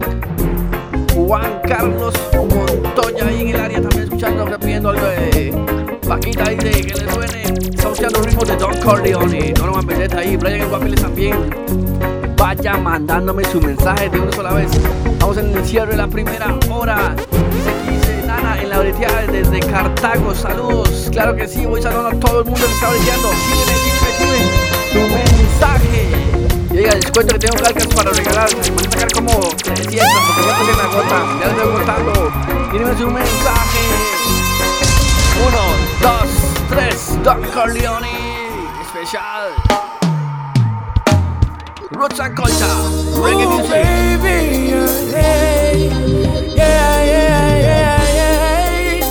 Juan Carlos Montoya ahí en el área también escuchando, pidiendo algo de Paquita dice que le suene. Está escuchando ritmos de Don Corleone. Norman Vendetta ahí, Brian el Guapiles también. Vaya mandándome su mensaje de una sola vez. Vamos en el cierre de la primera hora. Dice dice Nana en la breteada desde Cartago. Saludos. Claro que sí, voy saludando a todo el mundo que está breteando. Sígueme, sígueme, sígueme. Su mensaje. Y oiga, les cuento que tengo calcas para regalar. Me van a sacar como 300 porque ya se me agotan. Ya les voy contando. Tírenme su mensaje. Uno, dos, tres. Don Corleone. Especial. Roots and culture. Reggae Ooh, music. baby, yeah, yeah, yeah, yeah, yeah.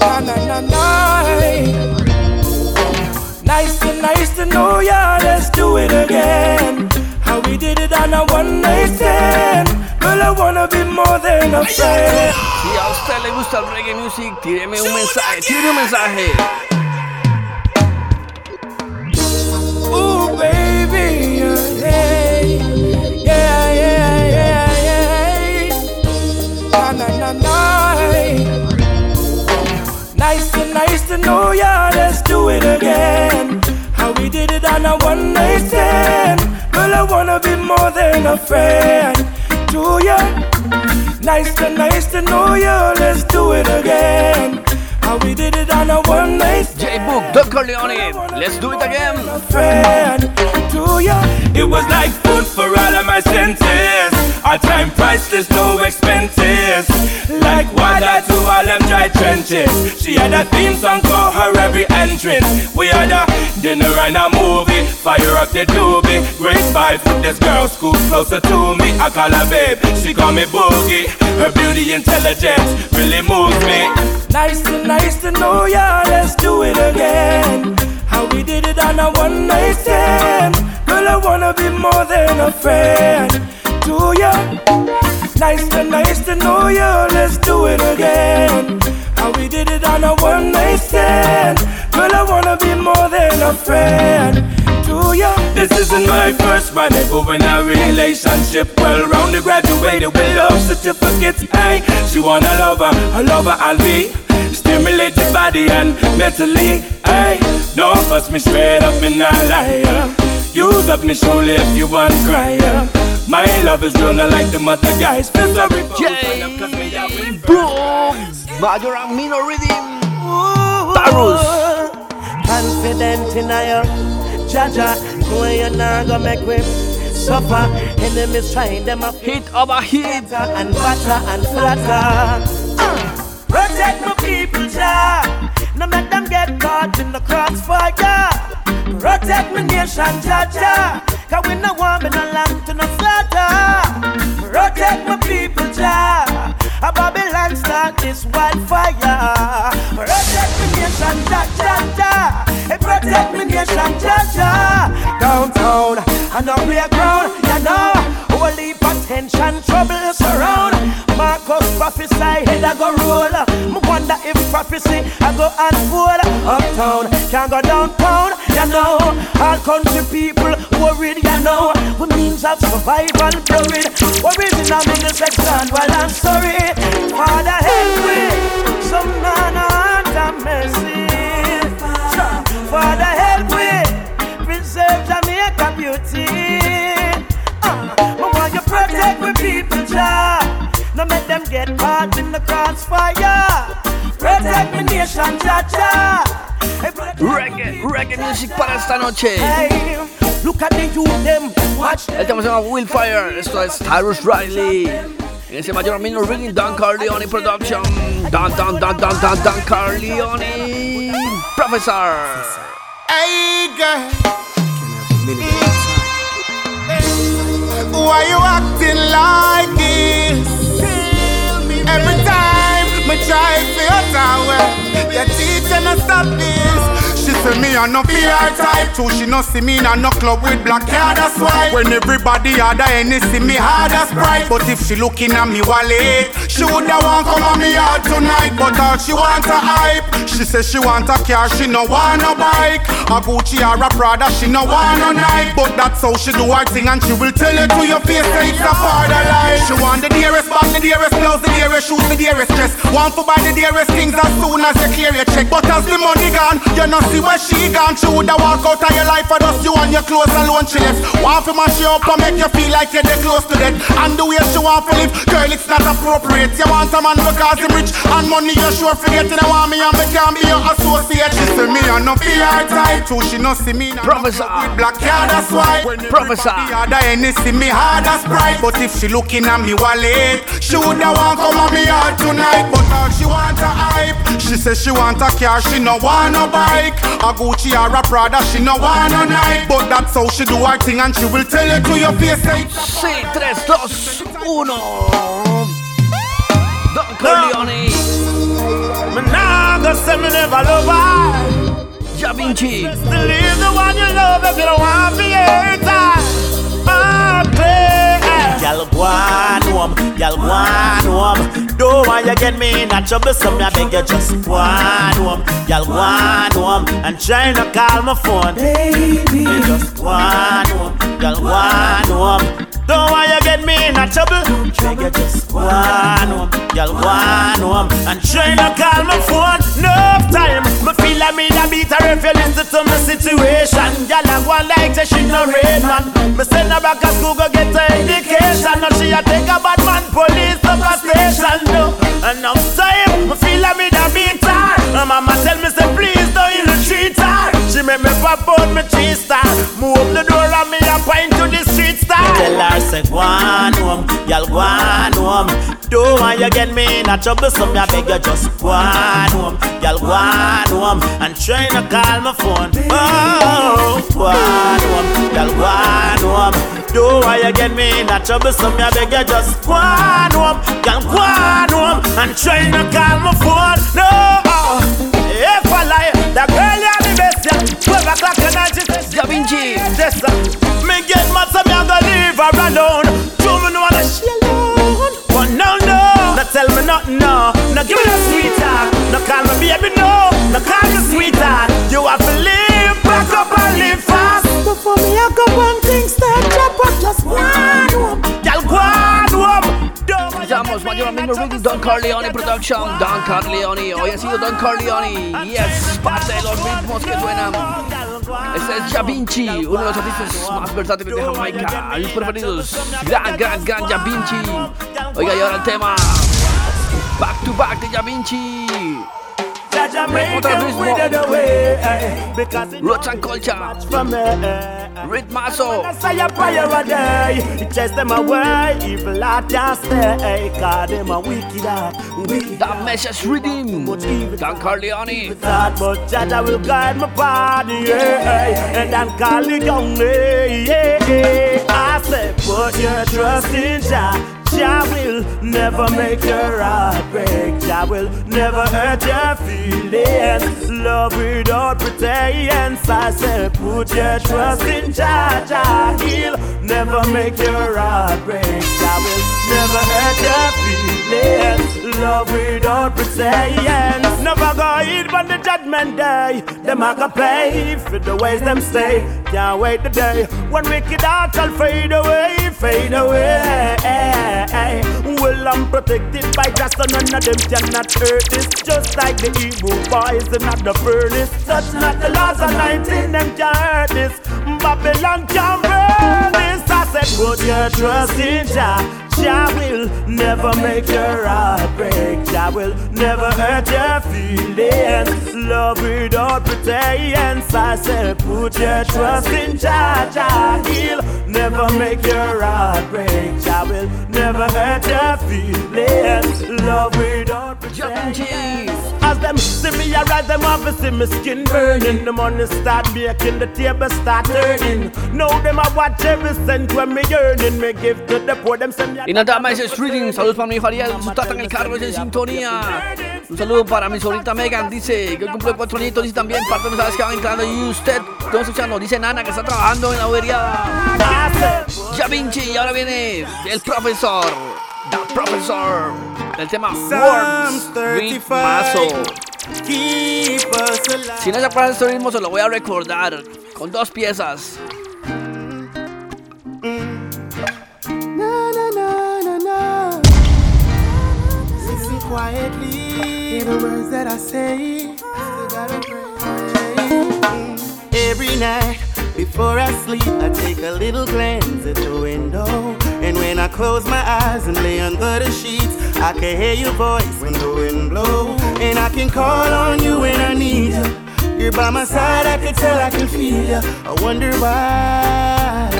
Na na na na. Nice to nice to know ya. Let's do it again. How we did it on a one night stand. Girl, I wanna be more than a friend. Si a usted le gusta el reggae music, tíreme un mensaje, tíreme un mensaje. Ooh, baby, yeah, to know ya. Let's do it again. How we did it on a one night stand. Girl, I wanna be more than a friend to ya. Nice to nice to know ya. Let's do it again. How we did it on a one night stand. J-Boog, Don Corleon, let's do it again. To ya. It was like food for all of my senses. Our time priceless, no expenses. Like water to all them dry trenches. She had a theme song for her every entrance. We had a dinner and a movie. Fire up the doobie. Vibes with this girl, school closer to me. I call her babe, she call me boogie. Her beauty, intelligence really moves me. Nice to nice to know ya. Let's do it again. How we did it on a one night stand. Girl, I wanna be more than a friend to ya. Nice to nice to know ya. Let's do it again. How we did it on a one night stand. Girl, I wanna be more than a friend. This isn't my first rendezvous in a relationship. Well rounded, graduated with love certificates. Hey, she wanna lover, a lover I'll be. Stimulate the body and mentally. Hey, don't bust me straight up in a liar. Use up me shoulder if you want cry. My love is real, not like the mother guys. Feel sorry for who I win Boom! Major and minor rhythm. Tarrus. Confident in you, Jaja, knowing you're not gonna make me suffer. Enemies trying them up. Hit over hit. And butter and flatter. Uh, protect my people, Jah. No make them get caught in the crossfire. Protect my nation, Jaja. Cause we no want me no land to no slaughter. Protect my people, Jah. A Babylon start this wildfire. Protect my nation, Jaja. Hey, protect my nation, Jaja. Downtown and on playground, you know. Whole heap of tension, trouble surround. Marcus prophesy, head I go roll. Me wonder if prophecy I go unfold. Uptown, can't go downtown, you know. All country people worried, you know. We means of survival blurred. Worried in a middle section, well I'm sorry. Father help me, some man want mercy. Father help me, preserve Jamaica beauty. Uh, I want you protect my people, Jah. No make them get caught in the crossfire. Protect my nation, Jah Jah. Hey, protect Reggae, reggae music para esta noche. Hey, look at the youth, them watch El tema se llama Willfire. Esto es Tarrus Riley. En ese mayor minor rhythm, Don Corleon Production. Don, Don, Don, Don, Don, Don Corleon. Professor. Hey girl. Why you acting like this? Every time me try to your tower, your teeth and stop this. Say me a no PR type too. She no see me in a no club with black hair, that's why. When everybody had a any see me hard as bright. But if she looking at me wallet, she woulda want come on me out tonight. But all she want a hype. She say she want a car, she no want a bike. A Gucci or a Prada, she no want a Nike. But that's how she do her thing, and she will tell you to your face that it's a part of life. She want the dearest bag, the dearest clothes, the dearest shoes, the dearest dress. Want to buy the dearest things as soon as you clear your check. But as the money gone, you no see where she gone. She woulda walk out of your life for just you and your clothes alone. She left. Want to mash you up and make you feel like you're dead close to death. And the way she want to live, girl, it's not appropriate. You want a man because him rich and money you sure forgetting. I want me and me can be your associate. She say me and no PR type too. She no see me. Professor. Ah. With black hair, that's why. When Professor. everybody had a any see me hard as bright. But if she looking at me wallet, she woulda want come on me out tonight. But all she want a hype. She say she want a car, she no want no bike. A Gucci or a Prada, she no want no night. But that's how she do her thing, and she will tell you to your face. Say, Sí, 3, 2, 1. Don Corleon. Me nah go say me never love her. Da Vinci. Just to leave the one you love if you don't want to be hurt. Ah, clear. Y'all go on home, y'all go on home. Don't want you get me in a trouble, so me I beg you just go on home. Y'all go on home and try not call my phone. Baby, just go on home, y'all go on home. Don't want you get me in a trouble. Beg you just go on home, y'all go on home and try not call my phone. No time, me feel like me da beat her if you listen to my situation. Y'all a go on like say she no rain man. Me send her back to school go get her education. Now she a take a bad man police up a station. No, enough time, me feel like me da beat. My mama tell me say please don't you. She make me pop out me three star. Move the door and me a point to the street star. Tell her say go on home, y'all go on home. Don't want you get me in a trouble, so me a beg you just go on home, y'all go on home and try to call my phone. Oh, go on home, y'all go on home. Don't want you get me in a trouble, so me a beg you just go on home, y'all go on home and try to call my phone. No, give me no sweetheart. No call me baby, no. No call me sweetheart. You have to live back up and live fast. for me, I go one thing, stay drop up, just one home. Girl, go on home. Estamos mayormente Ricky Don Corleon Production. Don Corleon, hoy ha sido Don Corleon. Y es parte de los ritmos que suenan. Este es Da Vinci, uno de los artistas más versátiles de Jamaica. Mis preferidos. Gran, gran, gran Da Vinci. Oiga, y ahora el tema. Back to back de Da Vinci. Otra ritmo. Eh, Roots and culture. Ritmazo. Eh, eh. Say a prayer a day, it chase them away. Evil heart just stay, cause them a wicked heart, That message redeem. Don Corleon. heart. But Jaja will guide my body, yeah, and it young, yeah, yeah. I say, put your trust in Jah. Jah will never make your heart break. Jah will never hurt your feelings. Love without pretense. I say, put your trust in Jah. Jah he'll never make your heart break. I will never hurt your feelings. Love without pretense. Never go eat on the judgment day. Them a go pay for the ways them stay. Can't wait the day when wicked hearts shall fade away, fade away. Well, I'm protected by just so none of them cannot hurt this. Just like the evil boys in the furnace. Touch not the laws of 19, them can't hurt this. Babylon can't burn this. Said, put your trust in Jah. Jah will never make your heart break. Jah will never hurt your feelings. Love without pretense. I said, put your trust in Jah. Jah he'll never make your heart break. Jah will never hurt your feelings. Love without pretense. As them see me, I rise them up and see me skin burning. The money start making, the table start turning. Now them I watch every cent when me earning. Me give to the poor, them send me Y nada más es Reading. Saludos para mi Fariel. Su tata en el carro es en sintonía. Un saludo para mi sobrita Megan. Dice que hoy cumple cuatro añitos. Y también parte de mensajes que van entrando. Y usted, estamos escuchando. Dice Nana que está trabajando en la bobería. Ya Vinci. Y ahora viene el profesor. The Professor. El tema Worms. Ritmazo. Si no se acuerdan de este ritmo, se lo voy a recordar. Con dos piezas. Quietly. The words that I say. Every night before I sleep, I take a little glance at the window. And when I close my eyes and lay under the sheets, I can hear your voice when the wind blows. And I can call on you when I need you. You're by my side, I can tell, I can feel you. I wonder why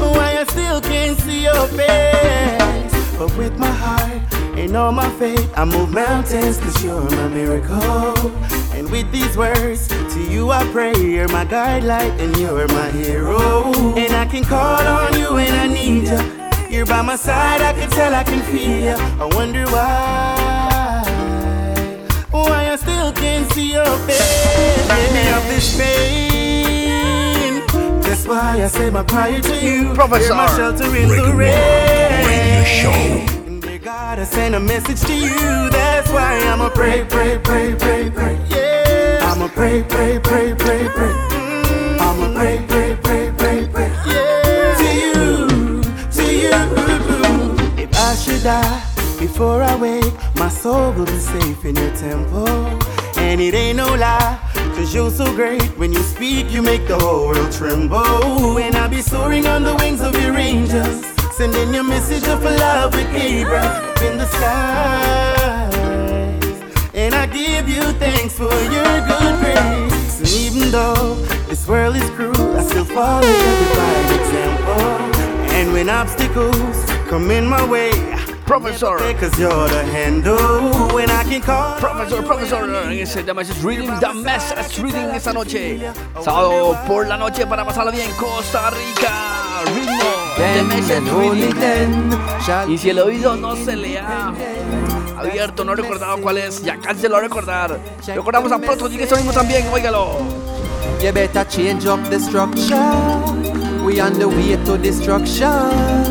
why I still can't see your face. But with my heart and all my faith, I move mountains cause you're my miracle. And with these words, to you I pray, you're my guidelight and you're my hero. And I can call on you when I need you. You're by my side, I can tell, I can feel. I wonder why, why I still can't see your face. Get me of this pain. I say my prayer to you. Professor. My shelter in the rain. And dear God, I send a message to you. That's why I'ma pray, pray, pray, pray, pray. Yeah. I'ma pray, pray, pray, pray, pray. Mm. I'ma pray, pray, pray, pray, pray. Yeah. To you, to you. If I should die before I wake, my soul will be safe in your temple. And it ain't no lie, cause you're so great. When you speak, you make the whole world tremble. And I'll be soaring on the wings of your angels, sending your message of love with Gabriel up in the skies. And I give you thanks for your good grace. And even though this world is cruel, I still follow your divine example. And when obstacles come in my way, Professor. Profesor, profesor, en ese The Message Reading, The Message Reading esta noche. Sábado por la noche para pasarla bien. Costa Rica, ritmo. Y si el oído no se le ha abierto, no he recordado cuál es, ya casi lo recordar. Recordamos a Proto y eso mismo también, óigalo. You better change up the structure. We on the way to destruction.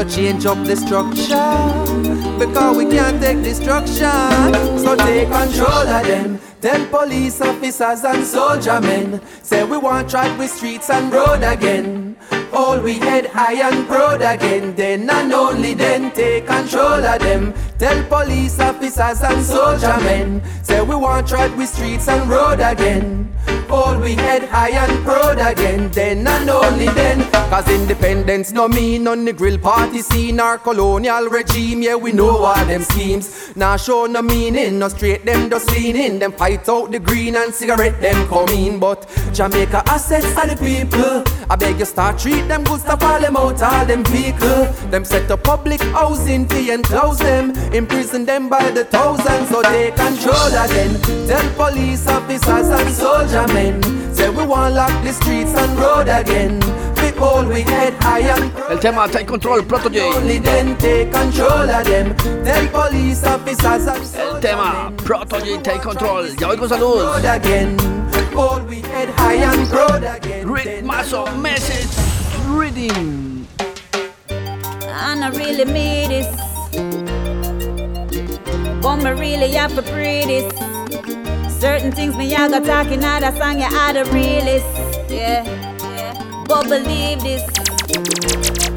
So change up the structure. Because we can't take destruction. So take control of them. Tell police officers and soldier men. Say we want track with streets and road again. All we head high and proud again. Then and only then take control of them. Tell police officers and soldier men. Say we want track with streets and road again. All we head high and proud again. Then and only then. Cause independence no mean on the grill party scene or colonial regime. Yeah, we know all them schemes. Now show no meaning, no straight them just lean in. Them fight out the green and cigarette them come in. But Jamaica assets are the people. I beg you start treat them good stuff all them out all them vehicle. Them set up public housing fee and close them. Imprison them by the thousands so they control them. Tell police officers and soldier men. Say we want lock the streets and road again. We we head high El tema Take Control, Protoje. only then take control of them. Tell police officers El tema Protoje, Take Control. Ya voy con salud. road again. All we head high and proud again. Ritmazo Message Riddim. And I really mean this. But me really have to pray this. Certain things me I got talking out a song you are the realist. Yeah, yeah. But believe this.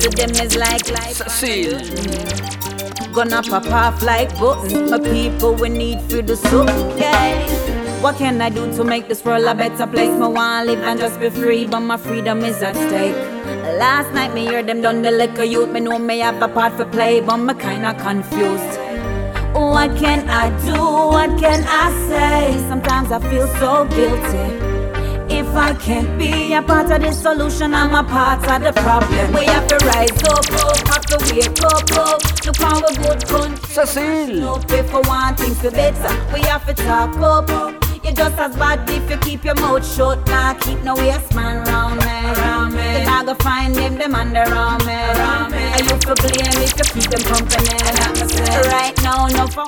To them is like life. Cecile. Gonna pop off like buttons. My people we need for the soup. Yeah. What can I do to make this world a better place? Me want live and just be free, but my freedom is at stake. Last night me hear them done the liquor youth. Me know me have a part for play, but me kinda confused. What can I do? What can I say? Sometimes I feel so guilty. If I can't be a part of the solution, I'm a part of the problem. We have to rise up, up, have to wake up, up. Look how we good country. Cecile. No pay for one thing for better. We have to talk up. You're just as bad if you keep your mouth shut. Nah, keep no waste man round me. Round me. Then I go find them, them under around me. Around me.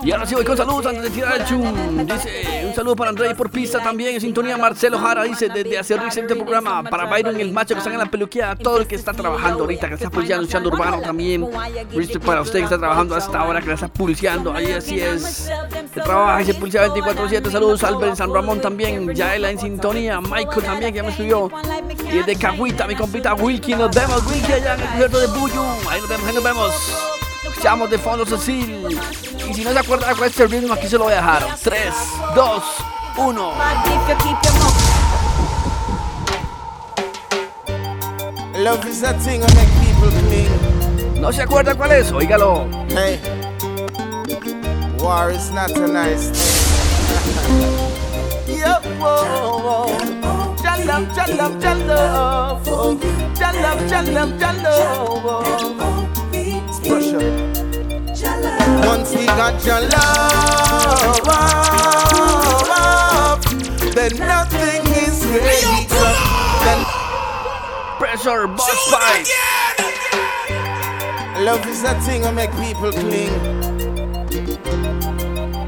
Y ahora sí voy con salud antes de tirar. Dice un saludo para André por pista también. En sintonía Marcelo Jara dice desde hacer este programa para Byron el macho que está en la peluquía. Todo el que está trabajando ahorita, que está pulseando, luchando urbano también. Respect para usted que está trabajando hasta ahora, que la está pulseando. Ahí así es. Que trabaja y se pulsea 24-7. Saludos Albert San Ramón también. Yaela en sintonía. Michael también que ya me escribió. Y desde Cahuita, mi compita Wilkie. Nos vemos, Wilkie, allá en el puerto de Buyu. Ahí nos vemos, ahí nos vemos. Escuchamos de fondo Cecil. Y si no se acuerda de cuál es el ritmo, aquí se lo voy a dejar. 3, 2, 1. Love is a thing I make people cling. No se acuerda cuál es, óigalo. Hey, war is not a nice thing. Yep. Jalab, jalab, jalab. oh. Jalab, jalab, jalab. Pressure. Once we got your love, then nothing is greater than Pressure, boss fight. Love is a thing that make people cling.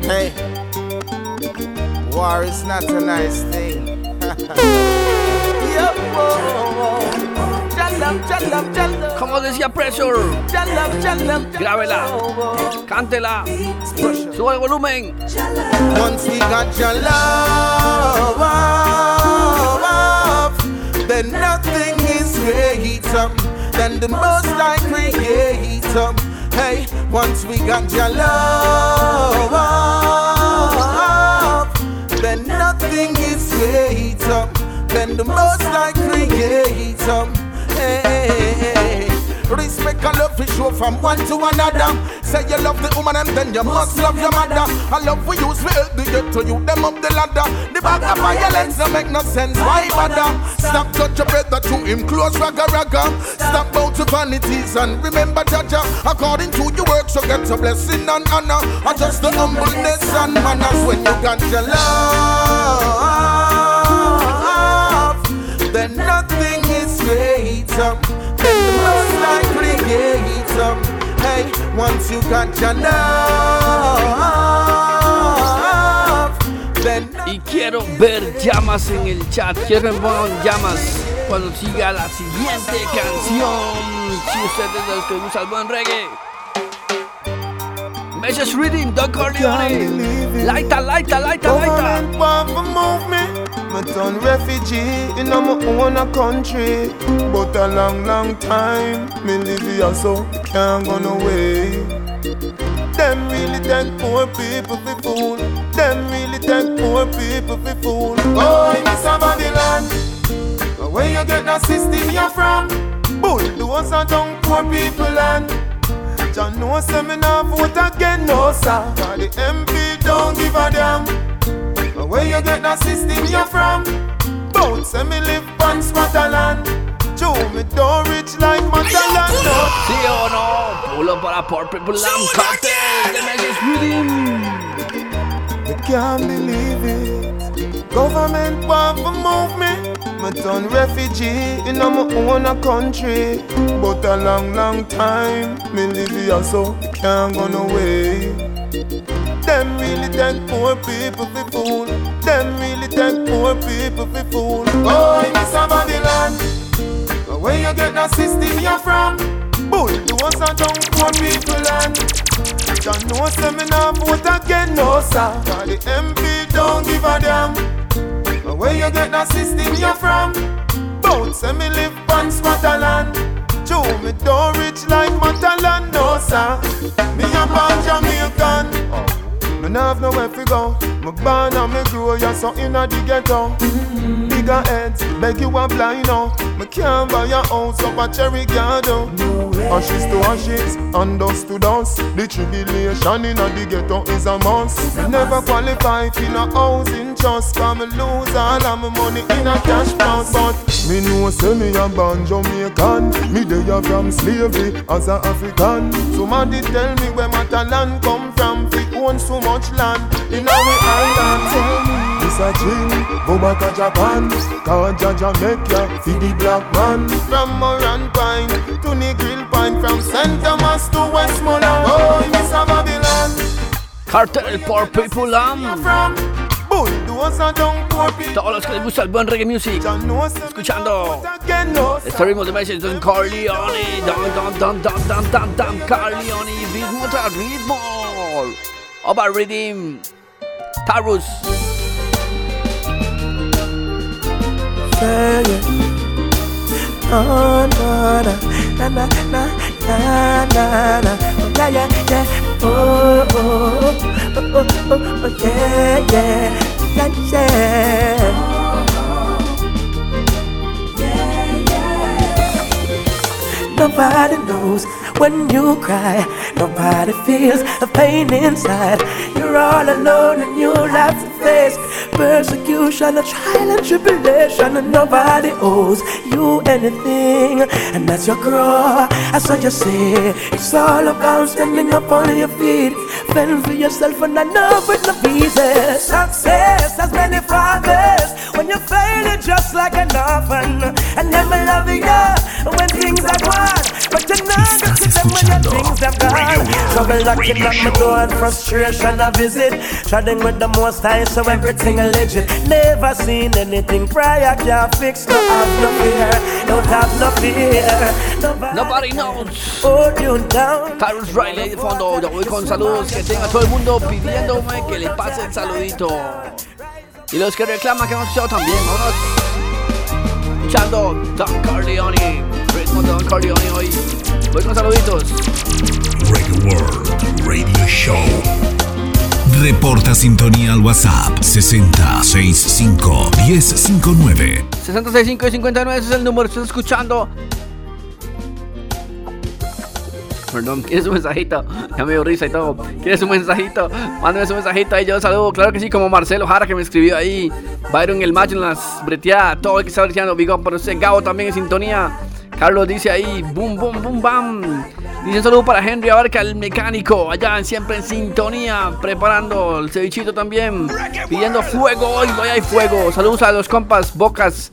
Hey, war is not a nice thing. Yep, whoa, whoa. Como decía Pressure, Jalab, jalab, grábela, cántela, suba el volumen. Once we got your love, then nothing is greater than the most I creator. Hey, once we got your love, then nothing is greater than the most I creator. Respect and love we show from one to another. Say you love the woman and then you must love your mother. I love we use we the get to you them up the ladder. The back of violence don't make no sense. Why bother? Stop touch your brother to him close ragga ragga. Stop bow to vanities and remember Jaja. According to your work, so get a blessing and honor. Or just the humbleness and manners when you got your love. Then nothing is greater than the most I creator. Hey, once you got your love, then Y quiero ver llamas en el chat. Quiero pongan llamas cuando siga la siguiente canción. Si usted es de los que gusta el buen reggae. Message reading, Don Corleone. Laita, laita, laita, laita. Me. Turn refugee in a my own a country. But a long, long time, me live here so can't go no way. Them really take poor people for fool. Them really take poor people for fool. Oh, Miss Babylon, where you get that system you from? Bulldoze and down poor people and. John no say me nah vote again, no sir. Cause the MP don't give a damn. Where you get that system you from? Bout say me live on Scotland. Joe me don't rich like Matalan, no. ¿Sí o no? Pulo para Poor People Lamb Kartel de Message riddim. Me can't believe it. Government want to move me. Me turn refugee in my own a country. But a long, long time, me live here so can't go no way. Them really take poor people for fool. Them really take poor people for fool. Oh, Miss Babylon, where you get that system you're from? Bulldoze and down poor people and no say me nah vote again, no sir. Cause the MP don't give a damn. But where you get that system you're from? Bout say me live on Scotland. Joe me don't rich like Matalan, no sir. Me a born Jamaican. Oh. Me nah have nowhere to go. Me born and me grow, yeah, so inna the ghetto. Bigger heads, beg you a blind now. Me can't buy a house up a cherry garden. Ashes to ashes, and dust to dust. The tribulation in the ghetto is a must. Never qualify for no housing trust. Cause me lose all of my money in a cash box. But me know say me a born Jamaican. Me there from slavery as a African. Somebody tell me where my talent come from. We own so much land in our island. Tell me. This a dream, go back to Japan Cause Jaja make ya feed the black man From Moran Pine to the Grill Pine From St. Thomas to Westmoreland Oh, Miss Babylon Kartel Poor People um. Lamb. From Bulldoze and down poor people Todos los que les gusta el buen reggae music. Escuchando Again, no este ritmo de Message Don Corleon. Don, don, don, don, don, don, don Corleon. Ritmo tras ritmo. Oba Rhythm. Tarrus. Oh, na, na, na, yeah, yeah, yeah. Oh, oh, oh, yeah, yeah, yeah, yeah. Nobody knows when you cry. Nobody feels the pain inside. You're all alone and you have to face persecution, a trial and tribulation, and nobody owes you anything. And as you grow, that's what you say. It's all about standing up on your feet, fending for yourself, and I know it's not easy. Success has many fathers. When you fail, it's just like an orphan, and never love you when things are gone. But you're not gonna see them when your things have gone. Trouble knocking at my door and frustration I visit. Treading with the most high, so everything legit. Never seen anything prior can't fix. No have no fear, don't have no fear. Nobody knows. Hold you down. Tarrus Riley de fondo. Ya voy con saludos. Que tenga todo el mundo pidiéndome que le pase el saludito. Y los que reclaman que hemos escuchado también. Vámonos. Escuchando Don Corleon. Don Corleone hoy. Voy con saluditos. Reggae World Radio Show. Reporta sintonía al WhatsApp 6065 1059. 665 y 59, ese es el número. Estás escuchando. Perdón, ¿quieres un mensajito? Ya me risa y todo. ¿Quieres un mensajito? Mándame su mensajito ahí, yo saludo. Claro que sí, como Marcelo Jara que me escribió ahí. Byron el macho en las breteadas. Todo el que está breteando, Big Up por usted. Gabo también en sintonía. Carlos dice ahí, boom, boom, boom, bam. Dice un saludo para Henry Abarca, el mecánico, allá siempre en sintonía, preparando el cevichito también, pidiendo fuego hoy, hoy hay fuego. Saludos a los compas, Bocas,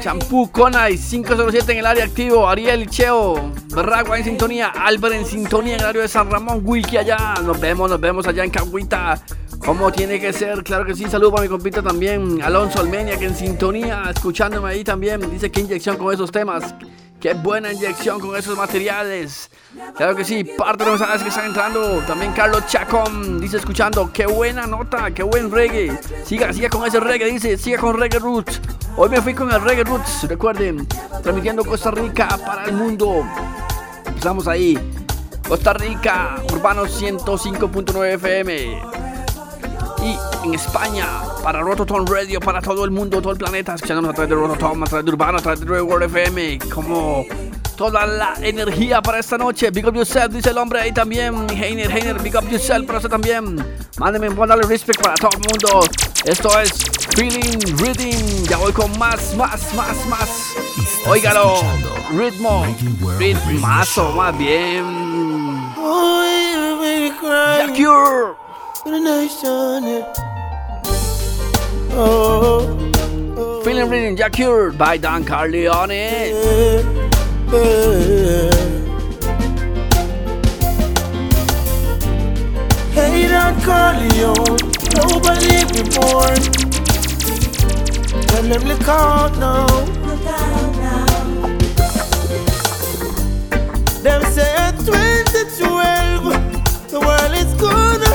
Champú, Conay, 507 en el área activo, Ariel, Cheo, Berragua en sintonía, Álvaro en sintonía en el área de San Ramón, Wiki allá, nos vemos, nos vemos allá en Cahuita. Como tiene que ser, claro que sí. Saludos para mi compita también, Alonso Almeña, que en sintonía, escuchándome ahí también. Dice que inyección con esos temas. Qué buena inyección con esos materiales. Claro que sí, parte de los mensajes que están entrando. También Carlos Chacón dice escuchando, qué buena nota, qué buen reggae. Siga, siga con ese reggae, dice, siga con reggae roots. Hoy me fui con el reggae roots, recuerden, transmitiendo Costa Rica para el mundo. Estamos ahí, Costa Rica, Urbano 105.9 FM. Y en España, para Rototom Radio, para todo el mundo, todo el planeta, escuchándonos a través de Rototom, a través de Urbano, a través de World FM, como toda la energía para esta noche. Big up yourself, dice el hombre ahí también. Heiner, Heiner, big up yourself para usted también. Mándeme, mándale respect para todo el mundo. Esto es Feeling Reading. Ya voy con más, más, más, más. Óigalo, ritmo, ritmazo, más bien. The Cure. Oh, oh. Feeling Riddim, Jah Cure by Don Corleon. Hey, Don Corleon, nobody be born. Them look out now. Them say at 2012, the world is gonna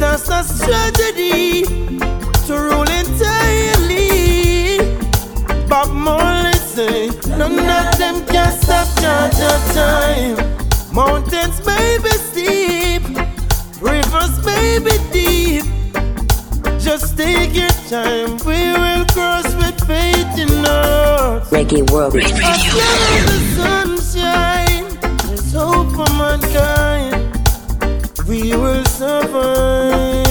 just a strategy to rule entirely. Bob Marley say, none of them can stop Georgia time. Mountains may be steep, rivers may be deep. Just take your time, we will cross with faith in us. Reggae World long as the sunshine, there's hope for mankind. We will survive.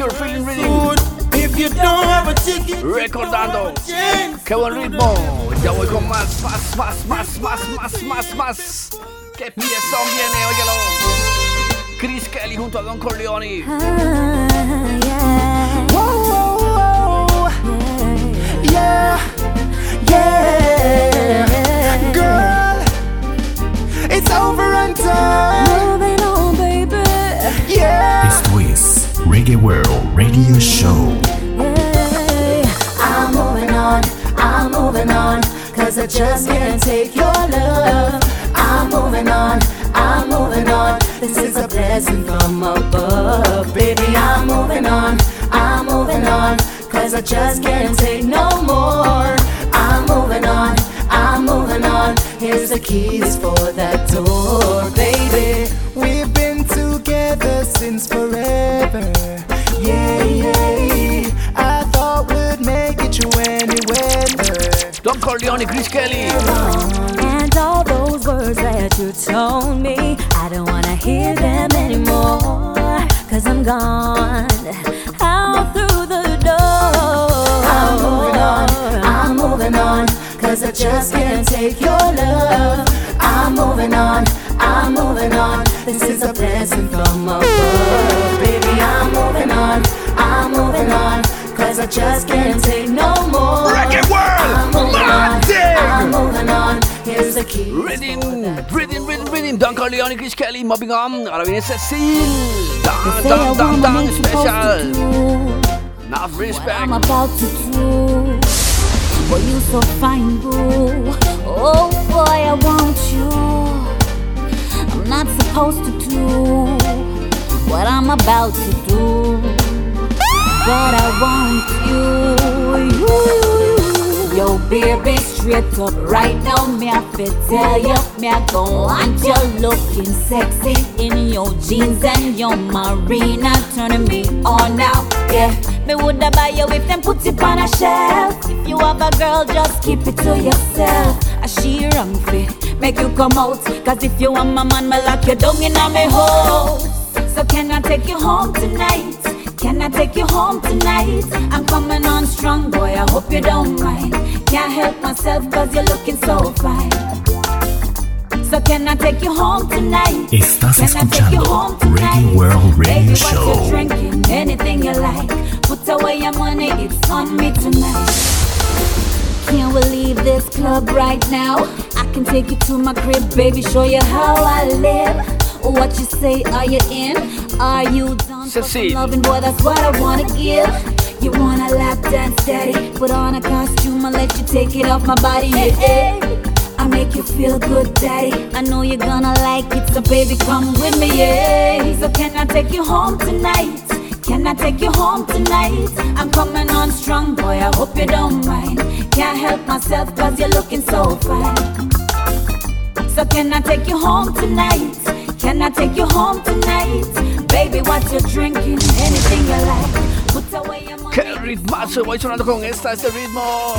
I got Jah Cure, Feeling Riddim. If you don't have a ticket, Recordando. Qué buen ritmo. Ya voy con más, más, más, más, más, más, más, más. Qué piezón viene, óigalo. Chris Kelly junto a Don Corleon. Ah, yeah, yeah, girl, it's over and done. Moving on, baby. Yeah. World Radio Show. I'm moving on, I'm moving on, cause I just can't take your love. I'm moving on, I'm moving on, this is a blessing from above. Baby, I'm moving on, I'm moving on, cause I just can't take no more. I'm moving on, I'm moving on, here's the keys for that door, baby. We've been together since forever. Yeah, yeah. I thought we'd make it through any weather. Don Corleon, Chris Kelly. And all those words that you told me, I don't wanna hear them anymore. Cause I'm gone out through the door. I'm moving on, I'm moving on. Cause I just can't take your love. I'm moving on, I'm moving on. This is a blessing from above. Just can't take no more. Reggae World, I'm moving on, Martin. I'm moving on. Here's the key. Reading, reading, reading, reading. Don Corleon, Chris Kelly, mobbing on. Ahora viene Cecile. Dan, dan, dan, dan, special. Enough respect. What I'm about to do. Boy, you so fine, boo. Oh boy, I want you. I'm not supposed to do what I'm about to do, but I want you. you. Yo, baby, straight up right now, me have to tell you, me I go want you looking sexy in your jeans and your marina, turning me on now. Yeah, me woulda buy you if them put it on a shelf. If you have a girl, just keep it to yourself. I she wrong fit, make you come out. Cause if you want my man, me lock you down in a me house. So can I take you home tonight? Can I take you home tonight? I'm coming on strong, boy. I hope you don't mind. Can't help myself cause you're looking so fine. So can I take you home tonight? Estás Can I take you escuchando home tonight? Reggae World Radio Baby, what you drinking? Anything you like. Put away your money, it's on me tonight. Can we leave this club right now? I can take you to my crib, baby, show you how I live. What you say, are you in? Are you done for some loving? Boy, that's what I wanna give. You wanna lap dance daddy? Put on a costume and let you take it off my body. Yeah, yeah. I make you feel good, daddy. I know you're gonna like it, so baby, come with me, yeah. So can I take you home tonight? Can I take you home tonight? I'm coming on strong, boy. I hope you don't mind. Can't help myself, cause you're looking so fine. So can I take you home tonight? Can I take you home tonight? Baby, what you drinking? Anything you like. Put away your money. ¡Qué ritmazo! Voy sonando con esta, este ritmo.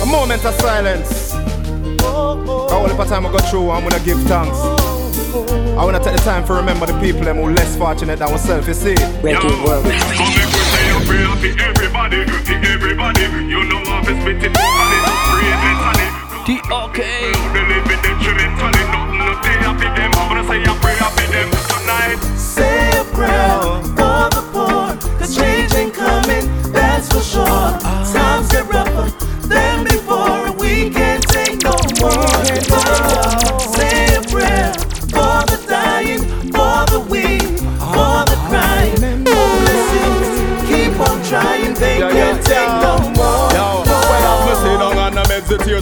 A moment of silence. I only for time I go through, I'm gonna give thanks. I wanna take the time to remember the people them who less fortunate than ourselves, you see. Reggae world. Pray up to everybody, to everybody. You know I'm spit it vocally, pray mentally. T.O.K. They I'm say I pray happy them tonight. Say a prayer for the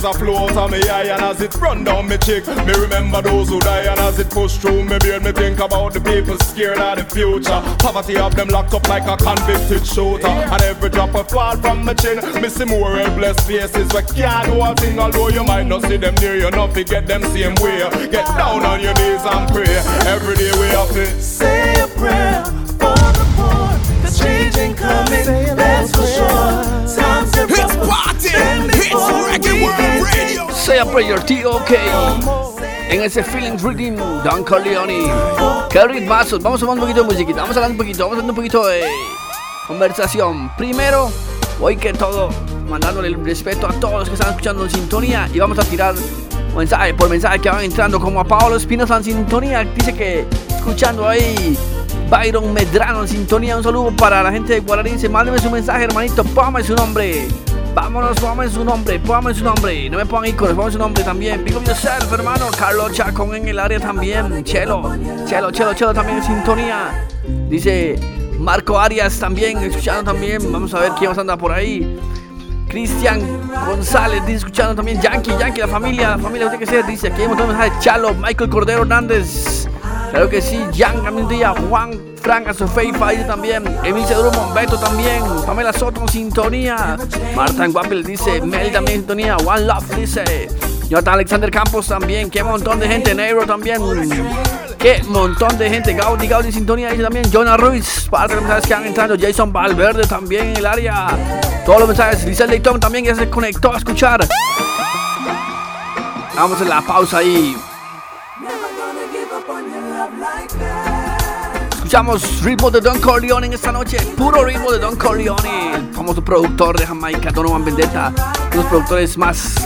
tears a flow out of me eye and as it run down me cheek, me remember those who die and as it push through me beard, me think about the people scared of the future. Poverty have them locked up like a convicted shooter, and every drop of fall from my chin, me see more helpless faces we can't do a thing. Although you might not see them near you, not forget them same way. Get down on your knees and pray. Every day we have to Say a prayer for the poor, cause change ain't coming, that's for sure. Times get rougher than before, we can't take Say a prayer, T.O.K. En ese Feelings Rhythm, Don Corleone. ¡Qué ritmazos! Vamos a hablar un poquito de musiquita, vamos a hablar un poquito, vamos a hablar un poquito de conversación. Primero, hoy que todo, mandándole el respeto a todos los que están escuchando en sintonía y vamos a tirar mensaje por mensaje que van entrando, como a Pablo Espinosa en sintonía, dice que escuchando ahí. Byron Medrano en sintonía, un saludo para la gente de Guaraní. Dice, mándeme su mensaje, hermanito, póngame su nombre. Vámonos, póngame su nombre, póngame su nombre. No me pongan iconos, póngame su nombre también. Up yourself, hermano. Carlos Chacón en el área también. Chelo, Chelo, Chelo, Chelo también en sintonía. Dice Marco Arias también, escuchando también. Vamos a ver quién más anda por ahí. Cristian González dice escuchando también Yankee, Yankee, la familia, la familia tiene que ser, dice aquí hay un montón Chalo, Michael Cordero Hernández, claro que sí, Jan también día, Juan Frank Azofeifa dice también, Emilia Drummond, Beto también, Pamela Soto en sintonía, Marta Guapel dice, Mel también en sintonía, One Love dice, Jonathan Alexander Campos también, qué montón de gente, Neiro también, qué montón de gente, Gaudi, Gaudi en sintonía dice también, Jonah Ruiz, parte los mensajes que han entrado, Jason Valverde también en el área, todos los mensajes, Lisa Leighton también ya se conectó a escuchar. Vamos a la pausa ahí. Escuchamos ritmo de Don Corleone en esta noche, puro ritmo de Don Corleone, el famoso productor de Jamaica, Donovan Vendetta, uno de los productores más,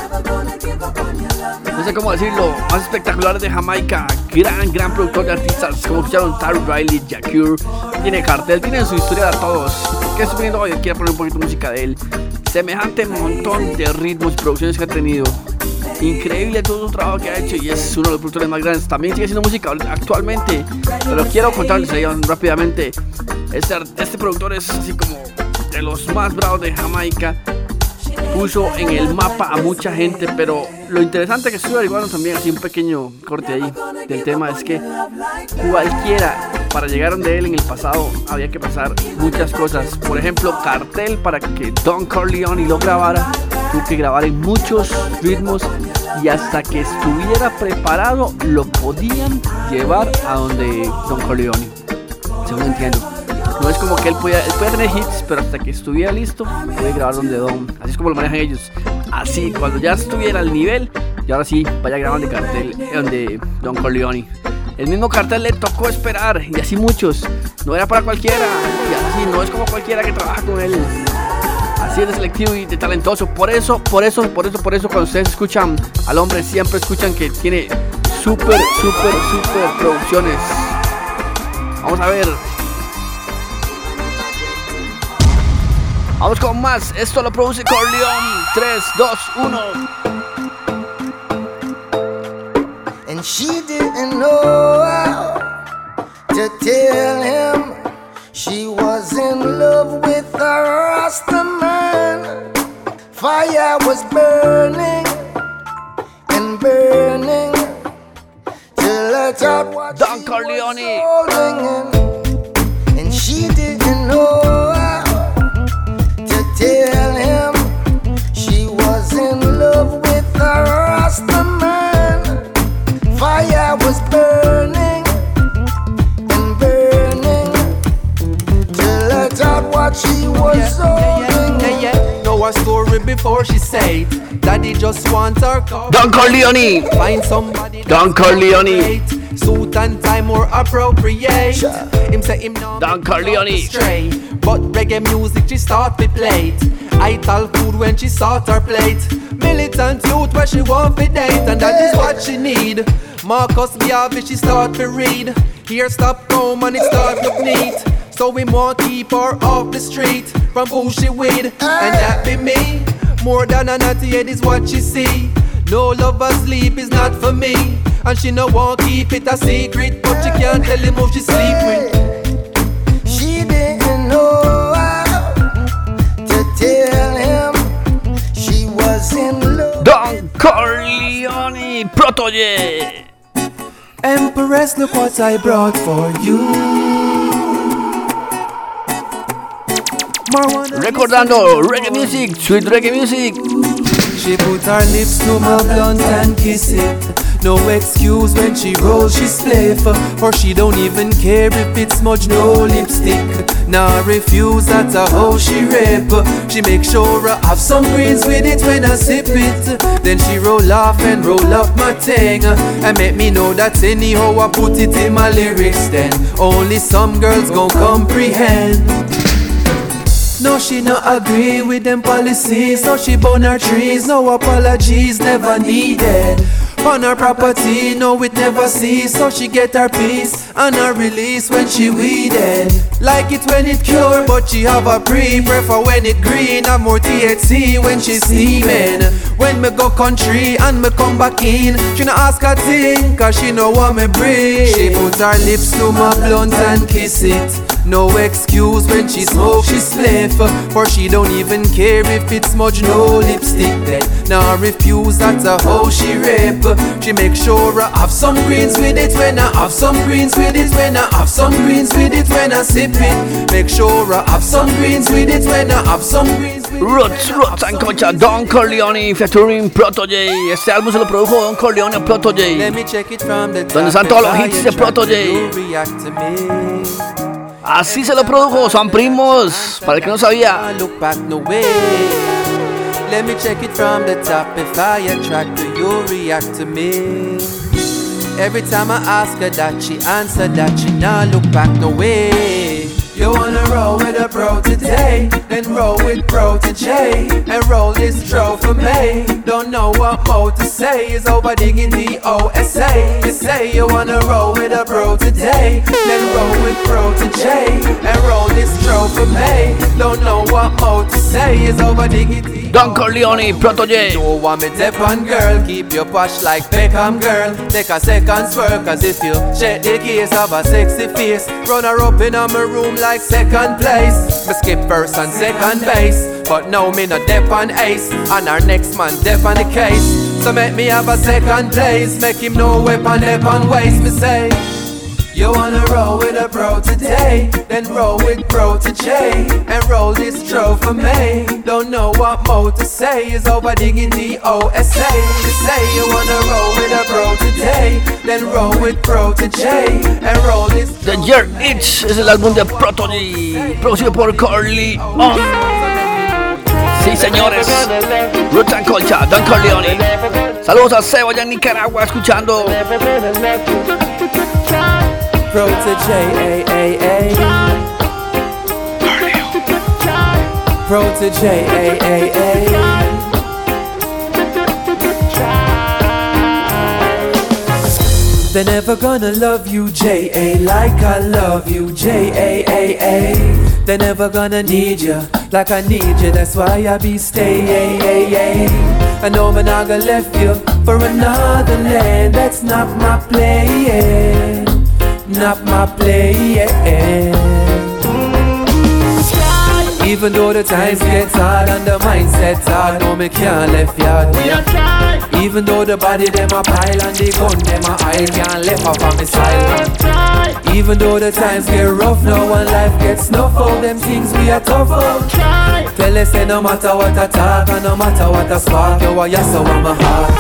no sé cómo decirlo, más espectaculares de Jamaica, gran, gran productor de artistas, como escucharon Tara Riley, Jacure, tiene cartel, tiene su historia de todos. ¿Qué estoy viendo hoy? Quiero poner un poquito de música de él. Semejante montón de ritmos y producciones que ha tenido. Increíble todo el trabajo que ha hecho y es uno de los productores más grandes. También sigue haciendo música actualmente. Pero quiero contarles rápidamente. Este, este productor es así como de los más bravos de Jamaica. Puso en el mapa a mucha gente, pero lo interesante que estuve averiguando también, así un pequeño corte ahí del tema, es que cualquiera para llegar donde él en el pasado había que pasar muchas cosas. Por ejemplo, cartel para que Don Corleone lo grabara, tuvo que grabar en muchos ritmos y hasta que estuviera preparado lo podían llevar a donde Don Corleone. Según entiendo. No es como que él podía, él tener hits, pero hasta que estuviera listo, puede grabar donde Don. Así es como lo manejan ellos. Así, cuando ya estuviera al nivel, y ahora sí, vaya a grabar cartel donde Don Corleone. El mismo cartel le tocó esperar y así muchos. No era para cualquiera. Y así no es como cualquiera que trabaja con él. Así es de selectivo y de talentoso. Por eso, por eso, por eso, por eso cuando ustedes escuchan al hombre siempre escuchan que tiene súper, súper, súper producciones. Vamos a ver. Vamos con más. Esto lo produce Corleon. 3, 2, 1. And she didn't know how to tell him she was in love with a Rasta man. Fire was burning and burning till let out what Don she Corleon. was holding in. And she didn't know Don Corleon. Find somebody Don Corleon. Suit and tie more appropriate. Him say him no Don Corleon. stray. But reggae music she start to play. I tell food when she sort her plate. Militant youth where she want to date and that is what she need. Marcus Garvey she start to read. Here stop home and it start look neat. So we want keep her off the street from who she with, and that be me. More than a naughty head is what she see. No lover sleep is not for me, and she no want keep it a secret, but she can't tell him who she sleep with. She didn't know how to tell him she was in love. Don Corleon. Protoje. Empress, look what I brought for you. Marijuana Recordando reggae music, sweet reggae music. She put her lips to my blunt and kiss it. No excuse when she rolls, she spliff. For she don't even care if it's smudge, no lipstick. Now Nah, refuse, that's a how she rip. She make sure I have some greens with it when I sip it. Then she roll off and roll up my thing. And make me know that anyhow I put it in my lyrics. Then only some girls gon' comprehend. No, she no agree with them policies. No, she burn her trees. No apologies, never needed. On her property, no, it never cease. So she get her peace and her release when she weeded. Like it when it cure, but she have a pre. Prefer when it green, have more THC when she steaming. When me go country and me come back in, she no ask a thing, cause she know what me bring. She put her lips to my blunt and kiss it. No excuse when she smoke, she spliff For she don't even care if it's smudge, no lipstick then Now I refuse, that's a how she rip She make sure I have some greens with it When I have some greens with it When I have some greens with it When I sip it Make sure I have some greens with it When I have some greens with it Roots, Roots and Concha, Don Corleon featuring Protoje. Este álbum se lo produjo Don Corleon a Protoje. Let me check it from the Donde top están todos los hits de attract Protoje. You. Así se lo produjo, son primos. Para el que no sabía. Let me check it from the top. If I attract her, you react to me. Every time I ask her that, she answer that she not look back no way. You wanna roll with a bro today, then roll with J, and roll this tro for me. Don't know what more to say, is over digging the OSA. You say you wanna roll with a bro today, then roll with J, and roll this tro for me. Don't know what more to say, is over digging the Don Corleon, Don't what me tip on girl. Keep your posh like Beckham girl. Take a second swerve Cause if you check the case of a sexy face Run her up in my room like second place. Me skip first and second base But now me no dep on ace. And our next man dep on the case. So make me have a second place. Make him know weapon dep on waste. Me say you wanna roll with a bro today, then roll with bro to J, and roll this tro for me. Don't know what more to say, is over digging the OSA. You say you wanna roll with a bro today, then roll with bro to J, and roll this The Year Itch es el álbum de Protoje, producido por Corleon. Sí, señores. Roots Colcha, Don Corleon. Saludos a Sebo allá en Nicaragua escuchando. Protege, A, A, A. Protege, A, A, A. They're never gonna love you, J.A. like I love you, J.A.A.A. They're never gonna need you like I need you, that's why I be stay. I know gonna left you for another land, that's not my plan, not my plan. Even though the times get hard and the mindset's hard, no me can't left yard. Even though the body them a pile and the gun them a I can't left off on me side. Even though the times get rough now and life gets snuff out, them things we are tough out. Tell us say no matter what I talk and no matter what I spark, you are yes so on my heart.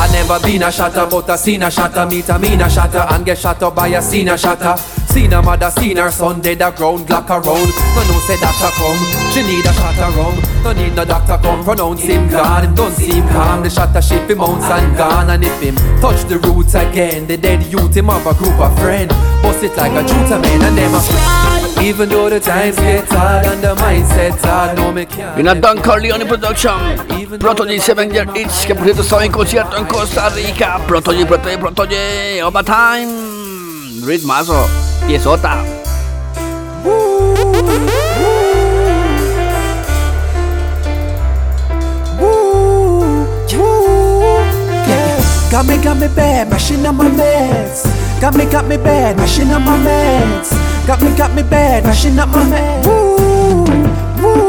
I never been a shatter, but I seen a shatter, meet a mean a shatter and get shot up by a seen a shatter. Seen a mother, seen her son dead a ground, glock around. No no say doctor come, she need a shot of rum. No need no doctor come, pronounce him. Him don't seem calm, the shatter ship him mounts and gone. And if him touch the roots again, the dead youth him have a group of friend. Bust it like a shooter man and them a Even though the times get hard and the mindset's hard, no me can't. Una Don Corleon Production. Protoje Seven Year Itch Que por cierto estaba en concierto en Costa Rica. Protoje, Protoje, Protoje Overtime. Ritmazo Piezota Got me, got me bad, mashing on my meds. Got me, got me bad, mashing up my meds. Got me, got me bad, mashing up my meds. Woo, woo.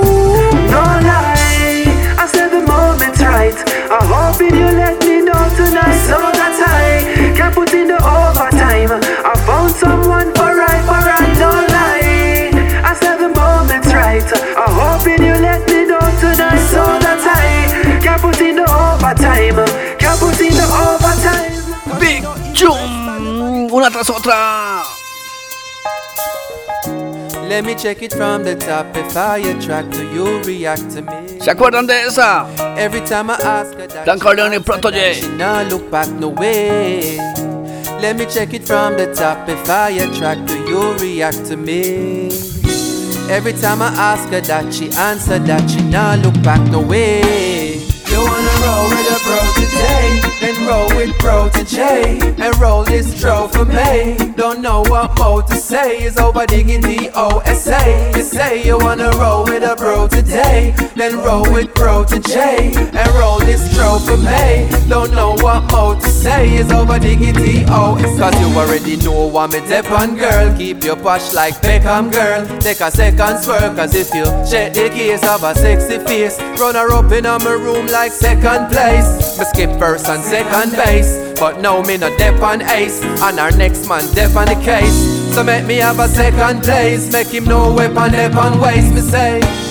No lie, I said the moment's right. I hope you let me know tonight so that I can put in the overtime. I found someone for right, for right. No lie, I said the moment's right. I hope you let me know tonight so that I can put in the overtime. Can put in the overtime. Big Chum Una tras otra Let me check it from the top. If I attract to you, react to me. ¿Se acuerdan de esa? Every time I ask her that Don she Corleon answer Protoje. that She not look back no way. Let me check it from the top. If I attract to you, react to me. Every time I ask her that, she answer that she not look back no way. You wanna roll with a bro today, then roll with bro to J, and roll this tro for me. Don't know what more to say, is over digging the OSA. You say you wanna roll with a bro today, then roll with bro to J, and roll this tro for me. Don't know what more to say, is over digging the OSA. Cause you already know what me dep on girl, keep your posh like Beckham girl. Take a second swerve, cause if you check the case of a sexy face, run her up in my room like second place. Me skip first and second base, but now me no dep on ace, and our next man dep on the case. So make me have a second place, make him know weapon dep on waste. Me say.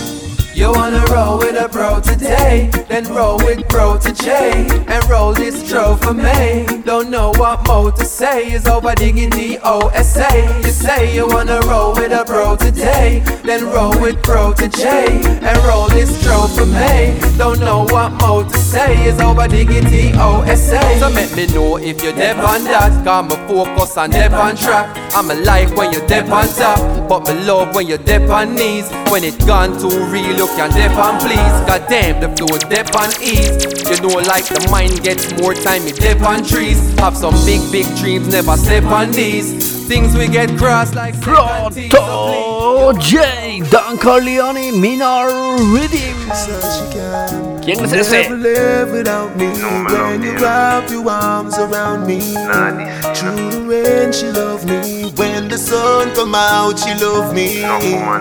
You wanna roll with a bro today, then roll with bro to J, and roll this tro for me. Don't know what more to say, is over digging the OSA. You say you wanna roll with a bro today, then roll with bro to J, and roll this tro for me. Don't know what more to say, is over digging the OSA. So make me know if you're deep on that, got me focus on deep on track. I'm a like when you're deep on top, but me love when you're deep on knees. When it gone too real, you can dip on please. God damn, the flow dip on ease. You know, like the mind gets more time, you dip on trees. Have some big, big dreams, never step on these. Things we get crossed like Proto J Don Corleon Minor Rhythms ¿Quién es ese? Never live without me when you wrap your arms around me. Through the rain, she love me. When the sun come out, she love me.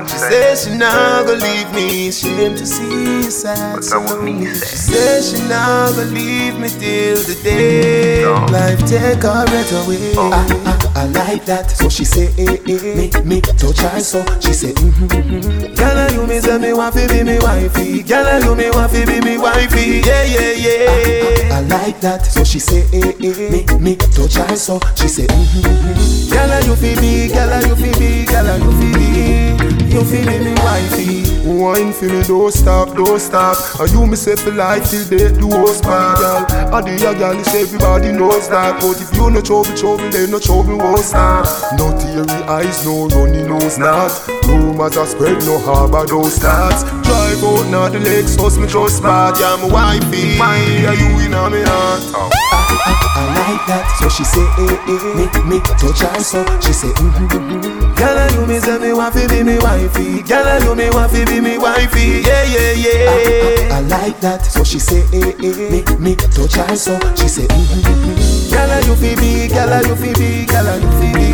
She says she not gonna leave me. Shame to see you sad so lonely. She says she not gonna leave me till the day life take her breath away. I, I, I like that, so she say, eh, eh, me, me touch her so. She say, mm-hmm, mm-hmm. Girl, you me say me want to be me wifey. Girl, you me want to be me wifey. Yeah, yeah, yeah. I, I, I like that, so she say, eh, eh, me, me touch her so. She say, mm-hmm, mm-hmm. Girl, you feel me, girl, you feel me, girl, you feel me. You feel me, me wifey. Wine for me, don't stop, don't stop. And you me say for life till death do us part, girl. And the girl is everybody knows that. But if you no trouble, trouble, then no trouble host now. No teary eyes, no runny nose, not. Rumors are spread, no harbor those stats. Drive out now the legs, host me just bad. Yeah, my wifey, are you in on me heart? I like that, so she say, eh, eh, me, me, touch her so She say, mm-hmm, mm-hmm. Girl, you me say me want fi be me wifey. Girl, you me want fi be me wifey. Yeah, yeah, yeah. I, I, I like that, so she say, eh, eh, me, me, touch her so She say, mm-hmm, mm-hmm. Girl, you fi be, girl, you fi be, girl, you fi be,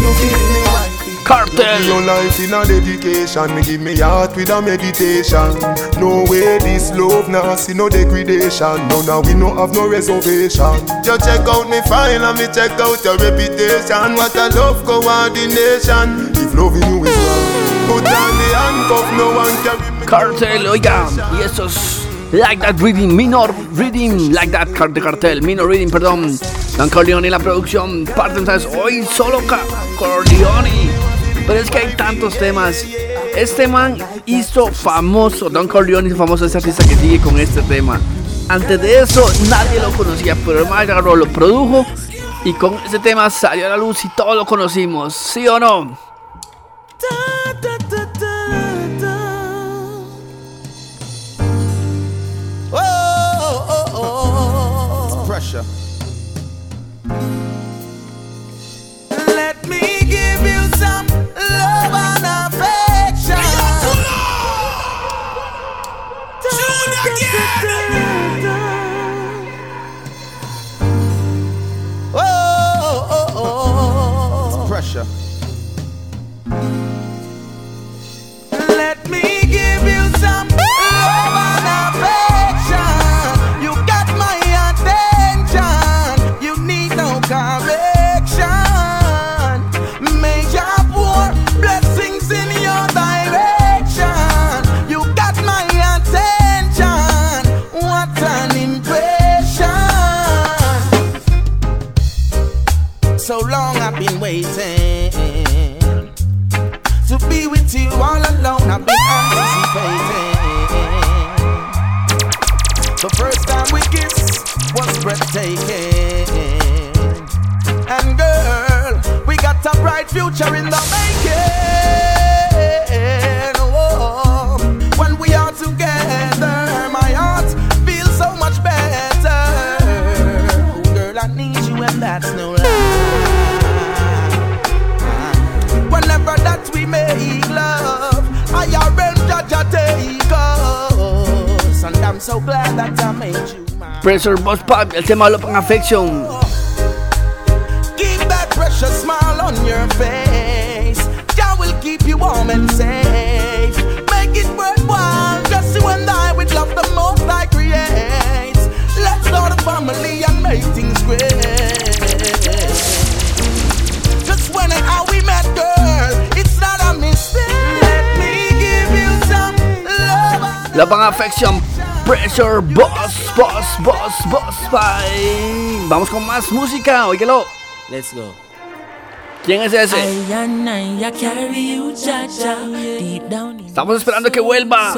you fi be me wifey. Kartel. Your life in a dedication, me give me heart with a meditation. No way this love now see no degradation. No, now we no have no reservation. You check out me file and me check out your reputation. What a love coordination. If loving you is wrong, put on the handcuff, no one carry me. Kartel, oh, oiga, y esos Like That Riddim, Minor Riddim, Like That Car- de Kartel, Minor Riddim, perdón. Don Corleon en la producción, parte, ¿sabes? Hoy solo Corleon. Pero es que hay tantos temas. Este man hizo famoso, Don Corleone hizo famoso ese artista que sigue con este tema. Antes de eso nadie lo conocía, pero el man agarró, lo produjo y con ese tema salió a la luz y todos lo conocimos, ¿sí o no? Pressure Busspipe, el tema Love and Affection. Keep that precious smile on your face. Jah will keep you warm and safe. Make it worthwhile. Just you and I with love the most I create. Let's start a family and make things great. Just when and how we met, girl, it's not a mistake. Let me give you some love. Love and Affection. Pressure Boss, Boss, Boss, Boss Bye. Vamos con más música, óigalo. Let's go. ¿Quién es ese? I and I, I carry you, Jaja, deep down in Estamos esperando que vuelva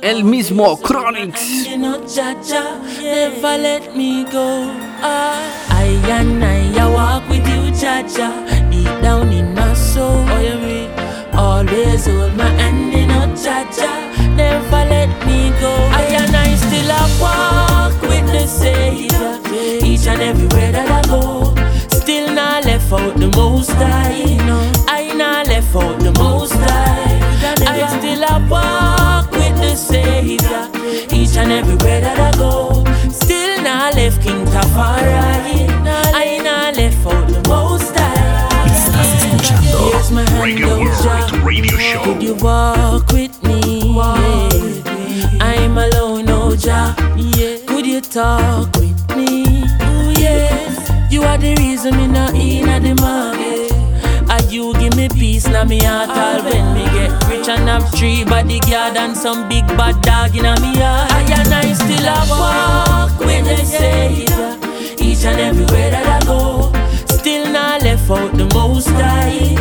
el mismo Chronixx. You know, Jaja, never let me go. I, I and I, I walk with you, Jaja, deep down in my soul. Oh, you mean? Always hold my hand, you know, Jaja, never let me go. I and I still a walk with Savior, each and everywhere that I go. Still not left out the most high. I not left out the most high. I still a walk with the Savior each and everywhere that I go. Still not left King Tafari. I not left out the most high. Estás escuchando Here's my hand, Reggae oh, World Radio Show. Could you walk with me? Yeah. I'm alone, oh Jah. Yeah. You talk with me? Ooh, yes. You are the reason me not in at the market. And you give me peace now me heart all when me get rich and have three bodyguard and some big bad dog in me heart. I and I still a walk with the Savior each and everywhere that I go. Still not left out the most high.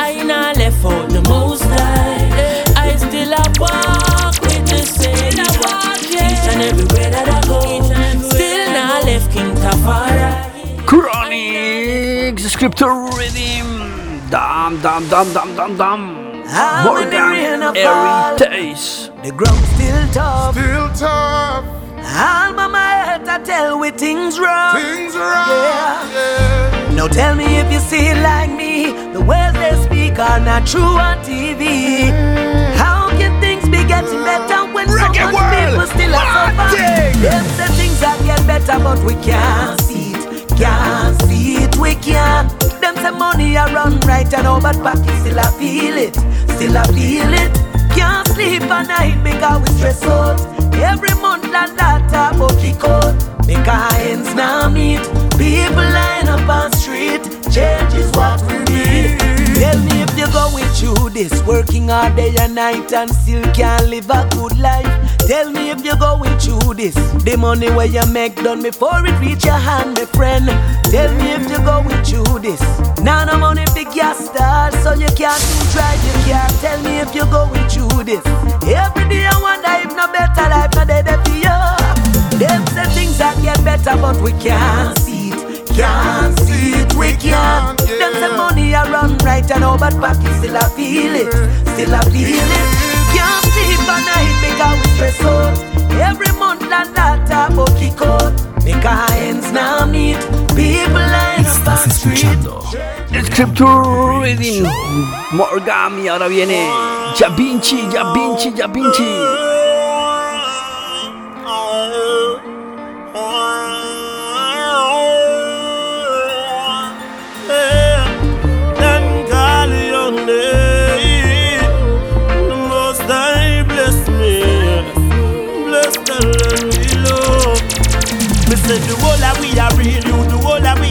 I not left out the most high. I still a walk and everywhere that I go. Still not left King Tafari. Chronixx, Scripture Riddim. Dam, dam, dam, dam, dam, dam. How the rain Morgan, a fall, Heritage. The ground still tough. Still tough. All my head I tell with things wrong. Things wrong. Yeah. Now tell me if you see it like me. The words they speak are not true on TV. Mm-hmm. How can things be getting better so much people still are suffering? Them say things that get better, but we can't see it. Can't see it, we can't. Them say money I run right and all, but still I feel it. Still I feel it. Can't sleep at night because we stress out. Through this, working all day and night and still can't live a good life. Tell me if you're going through this. The money where you make done before it reach your hand, my friend. Tell me if you're going through this. Now no money big gas stars, so you can't even drive your car. Tell me if you're going through this. Every day I wonder if no better life, no there for you. Them say things that get better, but we can't see. Can't see it, we can't. Them say money I run right and all, but pocket still I feel it. Still I feel it. Can't sleep at night because we stress out. Every month and that talk about kick out. Make our hands now meet. People line up Estás escuchando Scripture Riddim. Morgan y ahora viene Jah Vinci, Jah Vinci, Jah Vinci.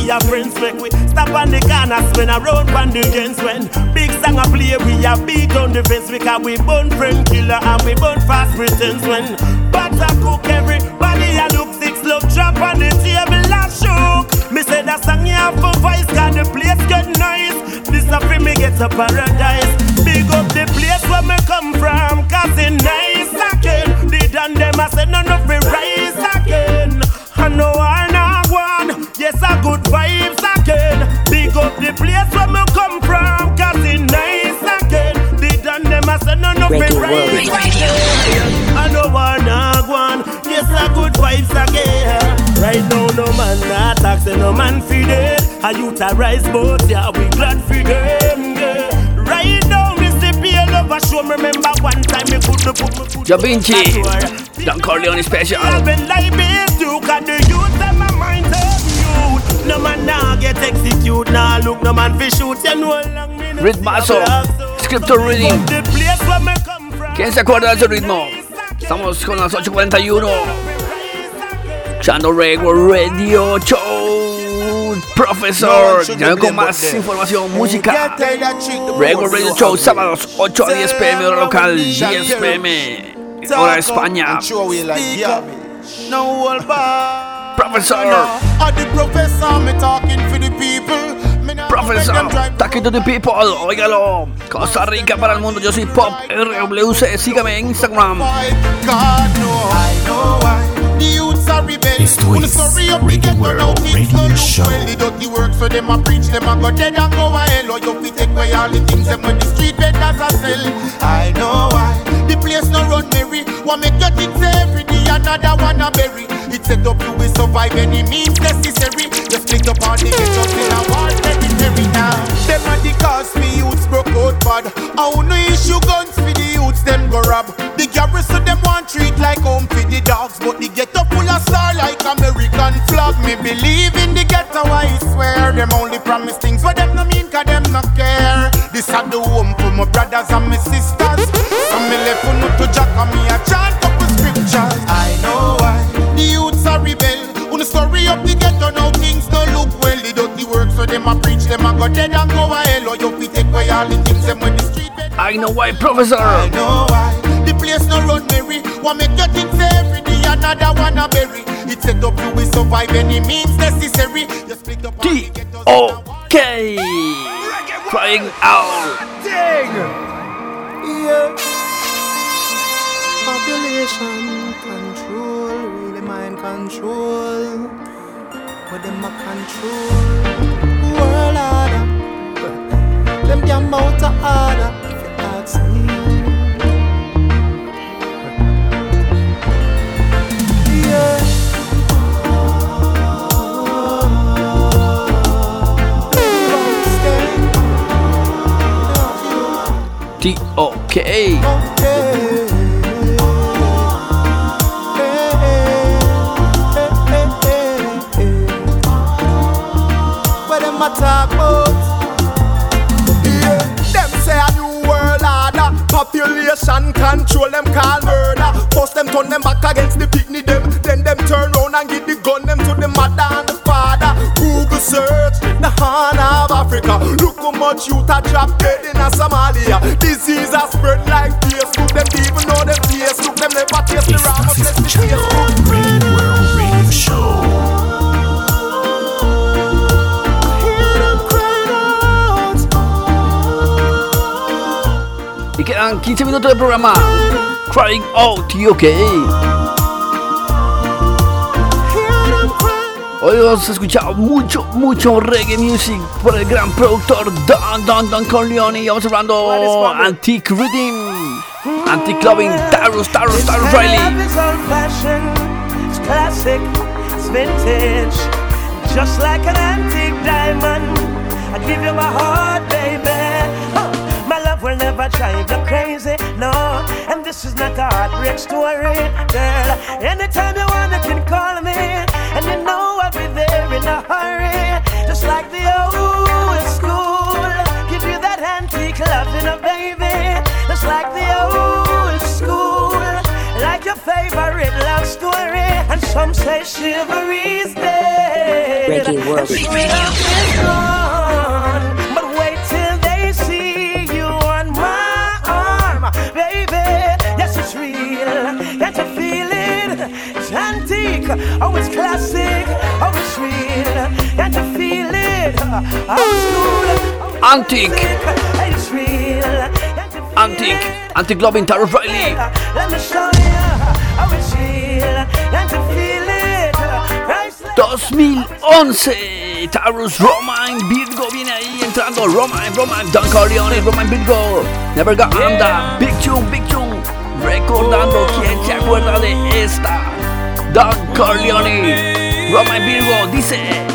We are friends. Make we stop on the corner, spin around on the gens when big song a play. We are beat on the fence because we born friend killer and we born fast pretense when a cook everybody a look six love drop on the table and shook. Me say that song you have for voice, cause the place get nice. This a fi me get a paradise. Big up the place where me come from, cause it nice again. The done them I say none of it rise again. I know I one, yes a good vibes again. Big up the place where me come from, cause it nice again. The done them a none of it Reggae rise World. again. I know I not one, yes a good vibes again. Right now no man not taxing no man feed it. I youth a rise but yeah we glad for them. Yeah. Right now me see over show me remember one time me put the put me put Jah Vinci. Don Corleon Special. I've been like this too, cause the youth and my mind of youth. No man now get execute, now look no man fi shoot, you know long me no Ritmazo. Scripture Reading. ¿Quién se acuerda de ese ritmo? Estamos con las 8.41. Chando Regular Radio Show. Profesor, ya con más información, música. Regular Radio Show, sábados 8 a 10 pm, hora local, 10 pm, hora España. No. Professor. The professor me talking for the people? Drive Taquito de People, óigalo. Costa Rica para el mundo, yo soy Pop RWC, sígame en Instagram. Esto es now World Radio Show. well. The dirty work so them a preach, them a go dead and go a hell. Or you fi take away all the things them when the street vendors a sell. I know why. The place no run merry. One make your things every day, another one a bury. It set up you will survive any means necessary. Just split up all the ghettos in a war territory now. Them a the cause me youths broke out bad. I no issue guns for the youths them go rob. The garrison them want treat like home for the dogs, but the ghetto full of star like American flag. Me believe in the ghetto, I swear. Them only promise things what them no mean, cause them no care. This are the home for my brothers and my sisters. So me left for no to jack and me a chant couple scriptures. I know why the youths are rebel. Wanna story up the ghetto now things no look well. The dirty work so them a preach, them a go dead and go a hell. Or you fi take away all the things them when the street I know why, Professor. I know why the place no run merry. One make your things every day, another one a bury. It set up you will survive any means necessary. You split up all the ghettos. Okay. Crying out. Yeah. Population control, really mind control. What them a control? World order them damn out of order. If you ask me. T-O-K. What a talk about? Yeah, them say a new world order. Population control them call murder. First them turn them back against the picnic them. Then them turn round and give the gun them to the mother and the father. Google search the horn of Africa. Look how much youth a drop dead in a Somalia. Disease a spread like Facebook. Them even know them Facebook. Them never taste the ram unless the. Radio World Radio Show. Y quedan 15 minutos de programa. Crying Out, TOK. Hoy hemos escuchado mucho, mucho reggae music por el gran productor Don Don Don Corleone. Y vamos hablando Antique Rhythm, Antique Clubbing, Tarus, Tarus, Tarus Riley. classic, it's vintage. Just like an antique diamond, I give you my heart, baby. Never drive you crazy, no. And this is not a heartbreak story, girl. Anytime you want, you can call me, and you know I'll be there in a hurry. Just like the old school, give you that antique loving, baby. Just like the old school, like your favorite love story. And some say chivalry's dead. Reggae World. And true love is gone. Antique. Oh, it's classic. Oh, it's real. Can't you feel it? Oh, it's cool. Oh, antique, It's real. Antique, Antique Clubbing, Tarrus Riley. Let me show you how it's real. Can't you feel it? Priceless. 2011 Tarrus Romain Virgo viene ahí entrando Romain, Romain, Don Corleon, Romain Virgo Never Go Under, Big Tune, Big Tune Recordando quién se acuerda de esta Don Corleon Romain Virgo dice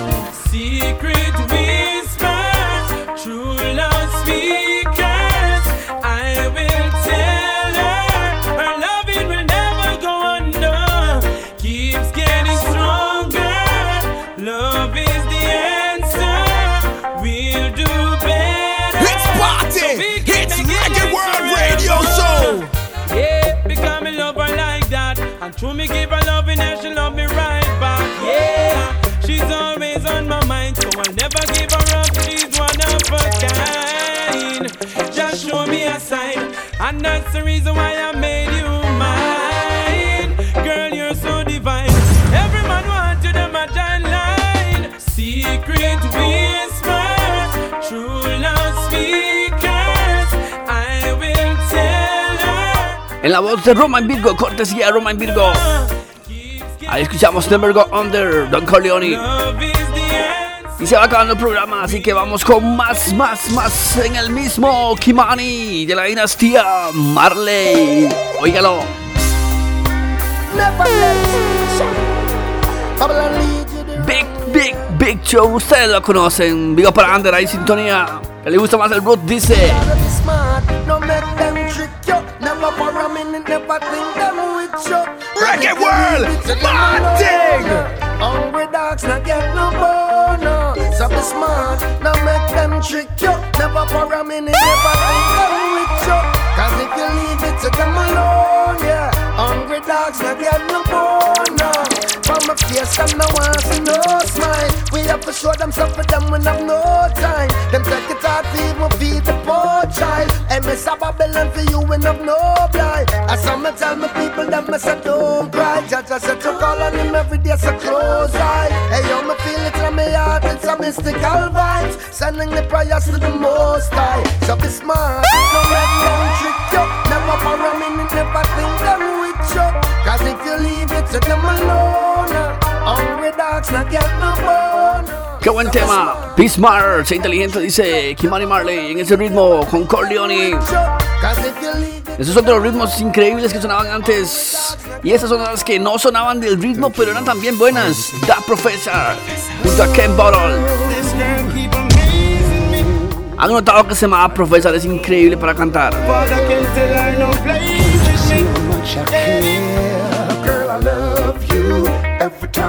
and that's the reason why I made you mine. Girl, you're so divine. Every man wants you, them a giant line. Secret whispers, true love speakers. I will tell her. En la voz de Romain Virgo, cortesía de Romain Virgo Ahí escuchamos Never Go Under, Don Corleon Y se va acabando el programa, así que vamos con más, más, más en el mismo Kimani de la dinastía Marley. Óigalo. Big, big, big show. Ustedes lo conocen. Vigo para Under, ahí sintonía. Que le gusta más el root, dice. Reggae World, smart thing. Hungry dogs not get no bone. Be smart, no make them trick you. Never for a minute, never think with you. Cause if you leave it to them alone, yeah. Hungry dogs not get no bone. no. From my face, them no want see no smile. We have to show them stuff them when have no time. Them take it out to even feed child. Hey, Miss Babylon for you when have no blind. As some me tell me people that me say don't cry. Judge I said to call on him every day, so close eye. Hey, yo, me feel it from my heart, it's a mystical vibes. Sending the prayers to the most high. So be smart, no let them trick you. Never for a minute, never think them with you. Cause if you leave it to them alone, uh, hungry dogs not get no bone. Qué buen tema. Peace Mar, sé inteligente, dice Kimani Marley en ese ritmo con Corleone. Esos son los ritmos increíbles que sonaban antes. Y esas son las que no sonaban del ritmo, pero eran también buenas. Da Professor, junto a Ken Bottle. Han notado que se llama Professor es increíble para cantar.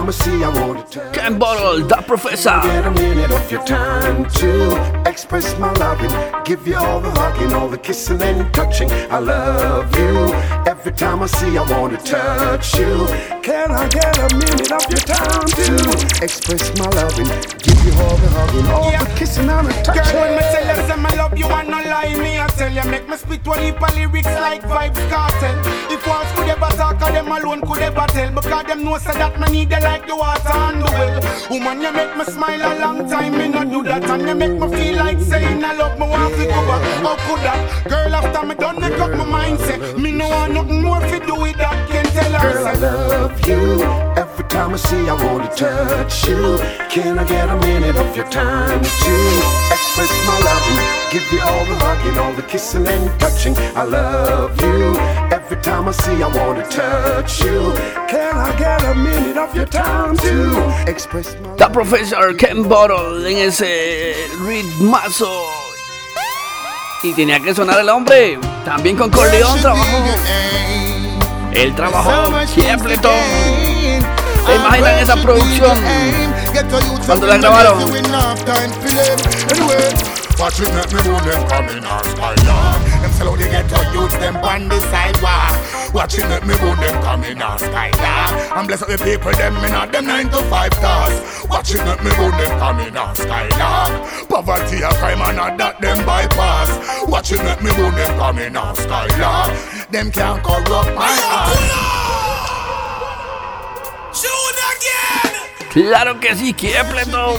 Every time I see, I want to turn. Ken Bottle, Da Professor. Get a minute of your time to express my loving. Give you all the hugging, all the kissing and touching. I love you. Every time I see, I want to touch you. Can I get a minute of your time to express my loving? Give you all the hugging, all the kissing and the touching. Girl, when me tell you say me love you and no lie me I tell you make me spit one heap of lyrics like Vybz Kartel If walls could ever talk them alone could ever tell Because them know say that me need you like the water and the well Woman you make me smile a long time me not do that And you make me feel like saying I love me want to go back How could that? Girl after me done make up my mind say Me no want nothing more to do with that Can tell her Girl, I say love you. Every time I see, I want to touch you. Can I get a minute of your time to express my loving? Give you all the hugging, all the kissing and touching. I love you. Every time I see, I want to touch you. Can I get a minute of your time to express my Da Professor Ken Bottle en ese ritmazo. Y tenía que sonar el hombre. También con Corleon trabajó. Él trabajó Capleton. ¿Se imaginan esa producción? Cuando la grabaron. Watch it make me move them coming on Skylark Them sell out the ghetto youths them on the sidewalk. Watch it me move them coming on Skylark And bless up the people them in a them 9 to 5 stars. Watch it me move them coming on Skylark Poverty a crime and not that them bypass. Watch it me move them coming on Skylark Them can't corrupt my heart Claro que sí, Capleton.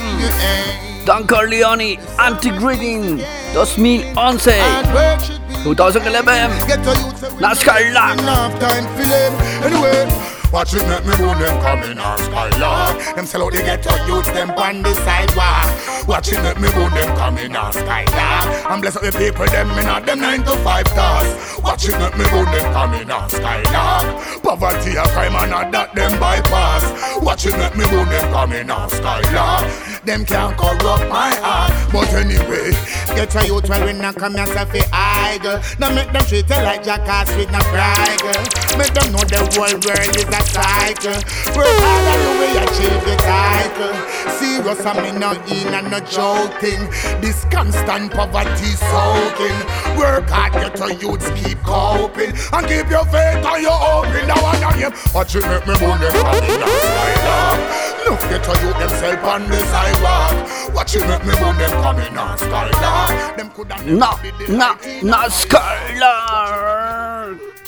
Don Corleon, Anti-Greeting 2011. 2011. NASCAR Watch it make me move them coming on Skylark Them sell out the ghetto youths them on the sidewalk. Watch it make me move them coming on Skylark And bless up the people them in a them 9 to 5 stars. Watch it make me move them coming on Skylark Poverty a crime and not that them bypass. Watch it make me move them coming on Skylark Them can't corrupt my heart. But anyway Get a youth we not come yourself a idle Now make them treat you like jackass with no pride. Girl. Make them know the whole world is a cycle. Work hard and you will achieve your title. Serious and me no in and no joking. This constant poverty soaking. Work hard get to youths keep coping. And keep your faith and your Now one of them Watch it make me move them coming down Skylark Look get to youth themself on the sidewalk Watch it make me them coming on Skylark Them coulda No, no, NASCAR.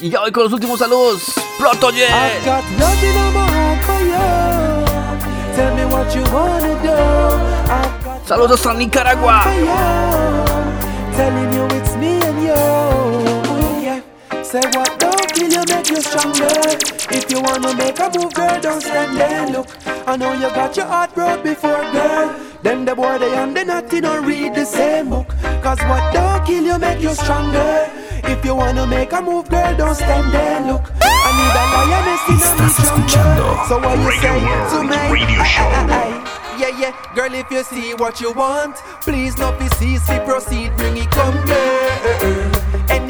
Y ya voy con los últimos saludos. Proto I've got nothing on my heart for you. Tell me what you wanna do. I've got Saludos hasta Nicaragua. Telling you it's me. Say what don't kill you, make you stronger. If you wanna make a move, girl, don't stand there. Look, I know you got your heart broke before, girl. Them the boy they and they nothing don't read the same book. Cause what don't kill you, make you stronger. If you wanna make a move, girl, don't stand there. Look, I need a lioness in Estás escuchando So what you say to me? Radio Show. Yeah, yeah, girl, if you see what you want, please not be cease, proceed, bring it come girl.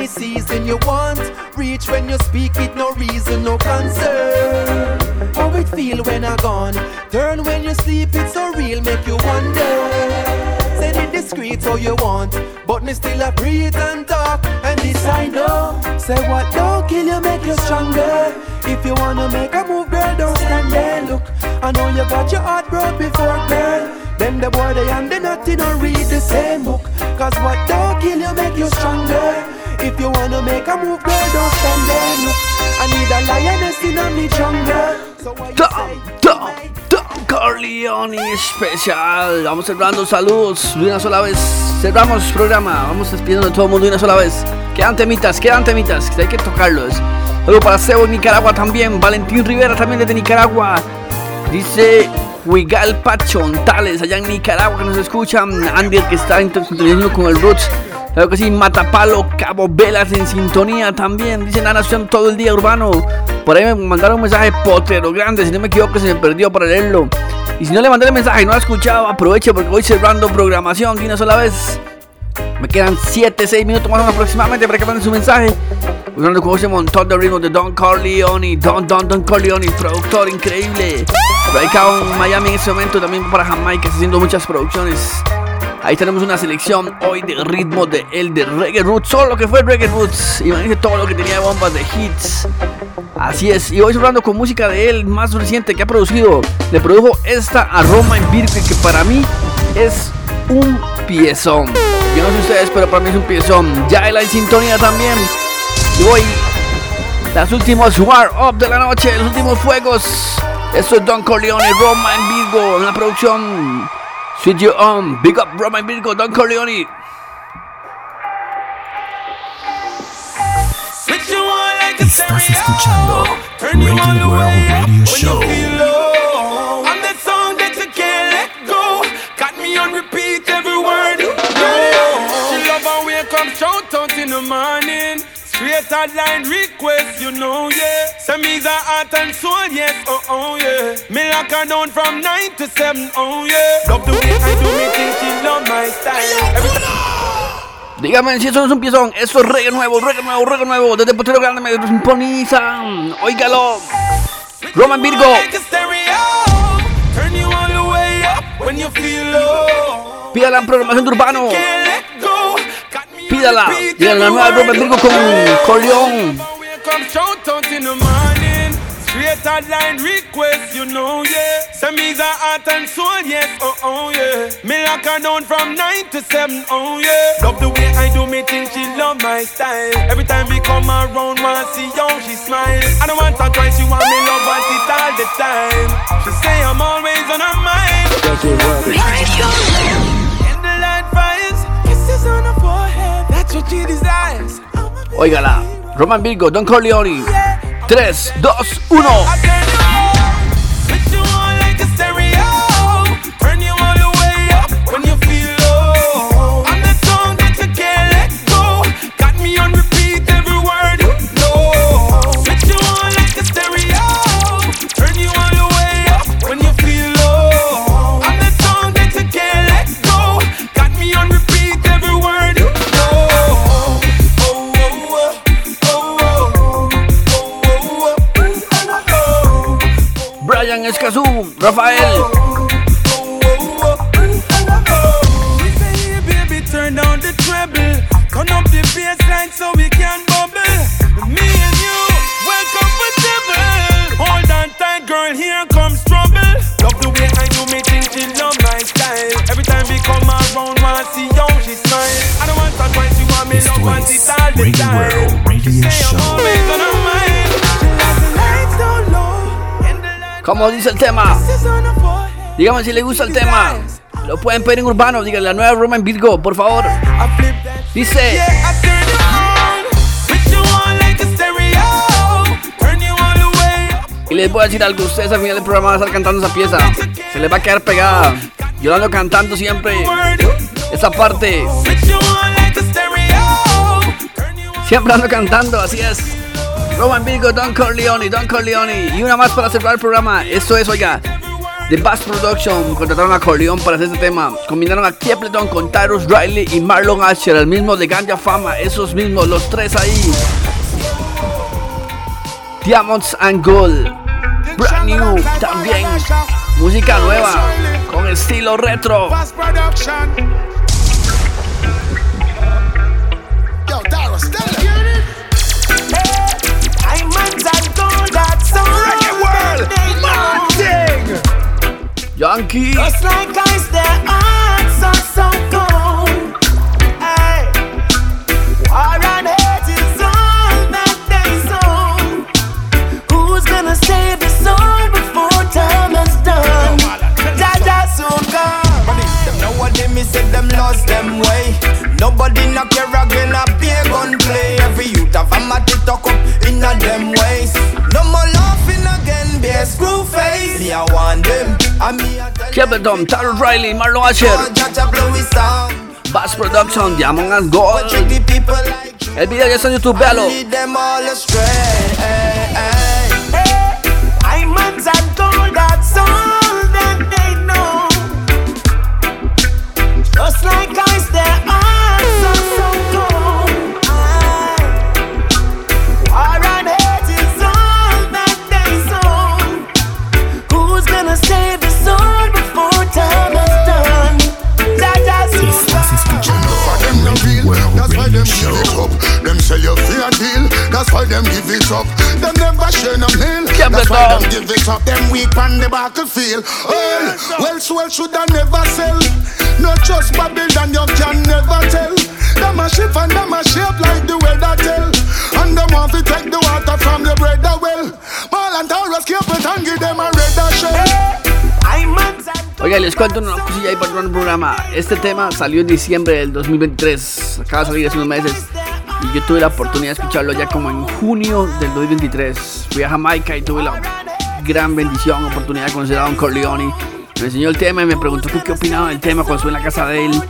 Any season you want, reach when you speak it, no reason, no concern. How it feel when I gone, turn when you sleep, it's so real, make you wonder. Say it discreet how you want, but me still a breathe and talk, and this I know. Say what don't kill you, make you stronger. If you wanna make a move, girl, don't stand there. Look, I know you got your heart broke before, girl. Them the boy they and they nothing don't read the same book. Cause what don't kill you, make you stronger. If you wanna make a move, girl, don't stand there. Look, I need a lioness in a me jungle. So what you Tom, Tom, Tom Corleone especial. Vamos cerrando saludos de una sola vez. Cerramos programa. Vamos despidiendo de todo el mundo de una sola vez. Quedan temitas, quedan temitas. que Hay que tocarlos. Luego para Sebo Nicaragua también. Valentín Rivera también desde Nicaragua. Dice Huigalpa Chontales, allá en Nicaragua que nos escuchan. Andy que está sintonizando con el Roots. Claro que sí, Matapalo, Cabo Velas en sintonía también. Dicen la nación todo el día urbano. Por ahí me mandaron un mensaje potrero grande. Si no me equivoco, se me perdió para leerlo. Y si no le mandé el mensaje y no lo ha escuchado, aproveche porque voy cerrando programación de una sola vez. Me quedan 7, 6 minutos más o menos aproximadamente para que manden su mensaje. Usando con ese montón de ritmos de Don Corleone, Don Don Don Corleone, productor increíble. Radicado en Miami en ese momento, también para Jamaica, haciendo muchas producciones. Ahí tenemos una selección hoy de ritmo de el de Reggae Roots, solo lo que fue Reggae Roots. Imagínense todo lo que tenía de bombas de hits. Así es, y hoy hablando con música de él más reciente que ha producido. Le produjo esta aroma en Virgo que para mí es un piezón. Yo no sé ustedes, pero para mí es un piezón. Ya en sintonía también. Y hoy, las últimas War Up de la noche, los últimos fuegos. Esto es Don Corleone, Roma en Virgo, en producción. Sweet You On, Big Up Romain Virgo, Don Corleon. Estás escuchando Reggae World Radio Show. Straight line request, you know, yeah. Some is a heart and soul, yes, oh, oh, yeah. Me lock her down from 9 to 7, oh, yeah. Love the way I do me, think she love my style. Every. Dígame si eso no es un piezón, eso es reggae nuevo, reggae nuevo, reggae nuevo. Desde Potrero Grande me sintonizan. Óigalo. Roma en Virgo. Turn you all the way up when you feel low. Pídala en programación de urbano. Pídala. Pídala la nueva en Virgo con the morning. Straight line request, you know, yeah. Some is a heart and soul, yes, oh, oh, yeah. Me lock her down from 9 to 7, oh, yeah. Love the way I do me, think she love my style. Every time we come around, want see how she smile. I don't want her twice, she want me love, want it all the time. She say I'm always on her mind. In the light fires, Óigala. Roma en Virgo, Don Corleone. 3, 2, 1. Brian Escazú, Rafael. Hey, turn down the treble. Turn up the bassline so we can bubble. Me and you, well comfortable. Hold on tight, girl, here comes trouble. Love the way I do me, think she love my style. Every time we come around, wanna see how she smile. I don't want her twice, she want me love, want it all the time. World Radio Show. Always on Como dice el tema. Dígame si le gusta el tema. Lo pueden pedir en urbano. Díganle la nueva Roma en Virgo, por favor. Dice. Y les voy a decir algo. Ustedes al final del programa van a estar cantando esa pieza. Se les va a quedar pegada. Yo ando cantando siempre. Esa parte. Siempre ando cantando, así es. Roman Virgo, Don Corleone, Don Corleone. Y una más para cerrar el programa. Esto es, oiga, The Bass Production. Contrataron a Corleone para hacer este tema. Combinaron a Capleton con Tyrus Riley y Marlon Asher, el mismo de Ganja Fama. Esos mismos, los tres ahí. Diamonds and Gold. Brand new también. Música nueva. Con estilo retro. Yankee. Just like ice, their hearts are so cold. Hey. War and hate is all that they sow. Who's gonna save the soul before time is done? Jaja soon come. Them know what they say them lost them way. Nobody not care again a pay gun play. Every youth have a matty tuck up in a them ways. No more laughing again, be a screw face. Me I want them, Capleton, Tarrus Riley, Marlon Asher, Bass Production, Diamond and Gold. El video ya está en YouTube, véalo. Fair deal. That's why them give it up. Them never share no meal. That's why them give it up. Them weak on the battlefield. Well, well, well, should I never sell? Not just Babylon, you can never tell. Them a shift and them a shape like the weather tell. And them want to take the water from the bread well. Ball and Taurus keep it and give them a red shell. Oiga, les cuento una cosilla ahí para el programa. Este tema salió en diciembre del 2023. Acaba de salir hace unos meses. Y yo tuve la oportunidad de escucharlo ya como en junio del 2023. Fui a Jamaica y tuve la gran bendición, oportunidad de conocer a Don Corleone. Me enseñó el tema y me preguntó qué opinaba del tema cuando estuve en la casa de él.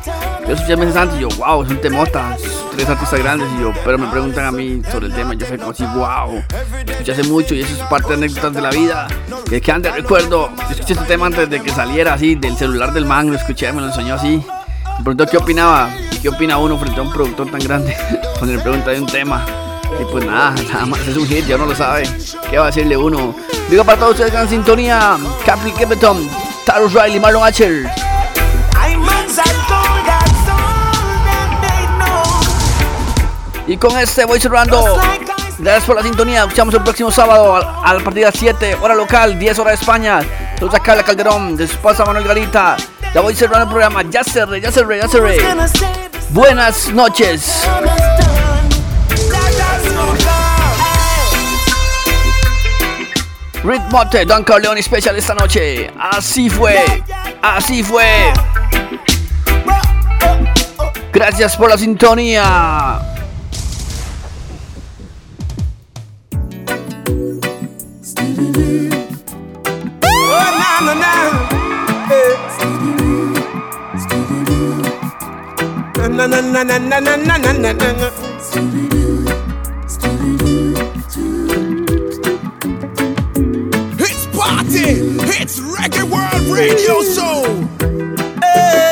Yo escuché meses antes y yo, wow, es un temota. Tres artistas grandes y yo, pero me preguntan a mí sobre el tema. Yo soy como así, wow. Escuché hace mucho y eso es parte de anécdotas de la vida. Que quedan de recuerdo. Yo escuché este tema antes de que saliera así del celular del man. Lo escuché, me lo enseñó así. Me preguntó qué opinaba. ¿Qué opina uno frente a un productor tan grande? Cuando le pregunta de un tema. Y pues nada, nada más es un hit, ya uno lo sabe. ¿Qué va a decirle uno? Digo para todos ustedes que en sintonía. Capri Kepeton, Tarus Riley, Marlon Hatcher. Y con este voy cerrando. Gracias por la sintonía. Escuchamos el próximo sábado a, a partir de las 7 hora local, 10 horas de España. Saludos a Carla Calderón, de su Manuel Garita. Ya voy cerrando el programa. Ya cerré, ya cerré, ya cerré. Buenas noches. Ritmote, Don Corleone especial esta noche. Así fue, así fue. Gracias por la sintonía. It's party. It's Reggae World Radio Show.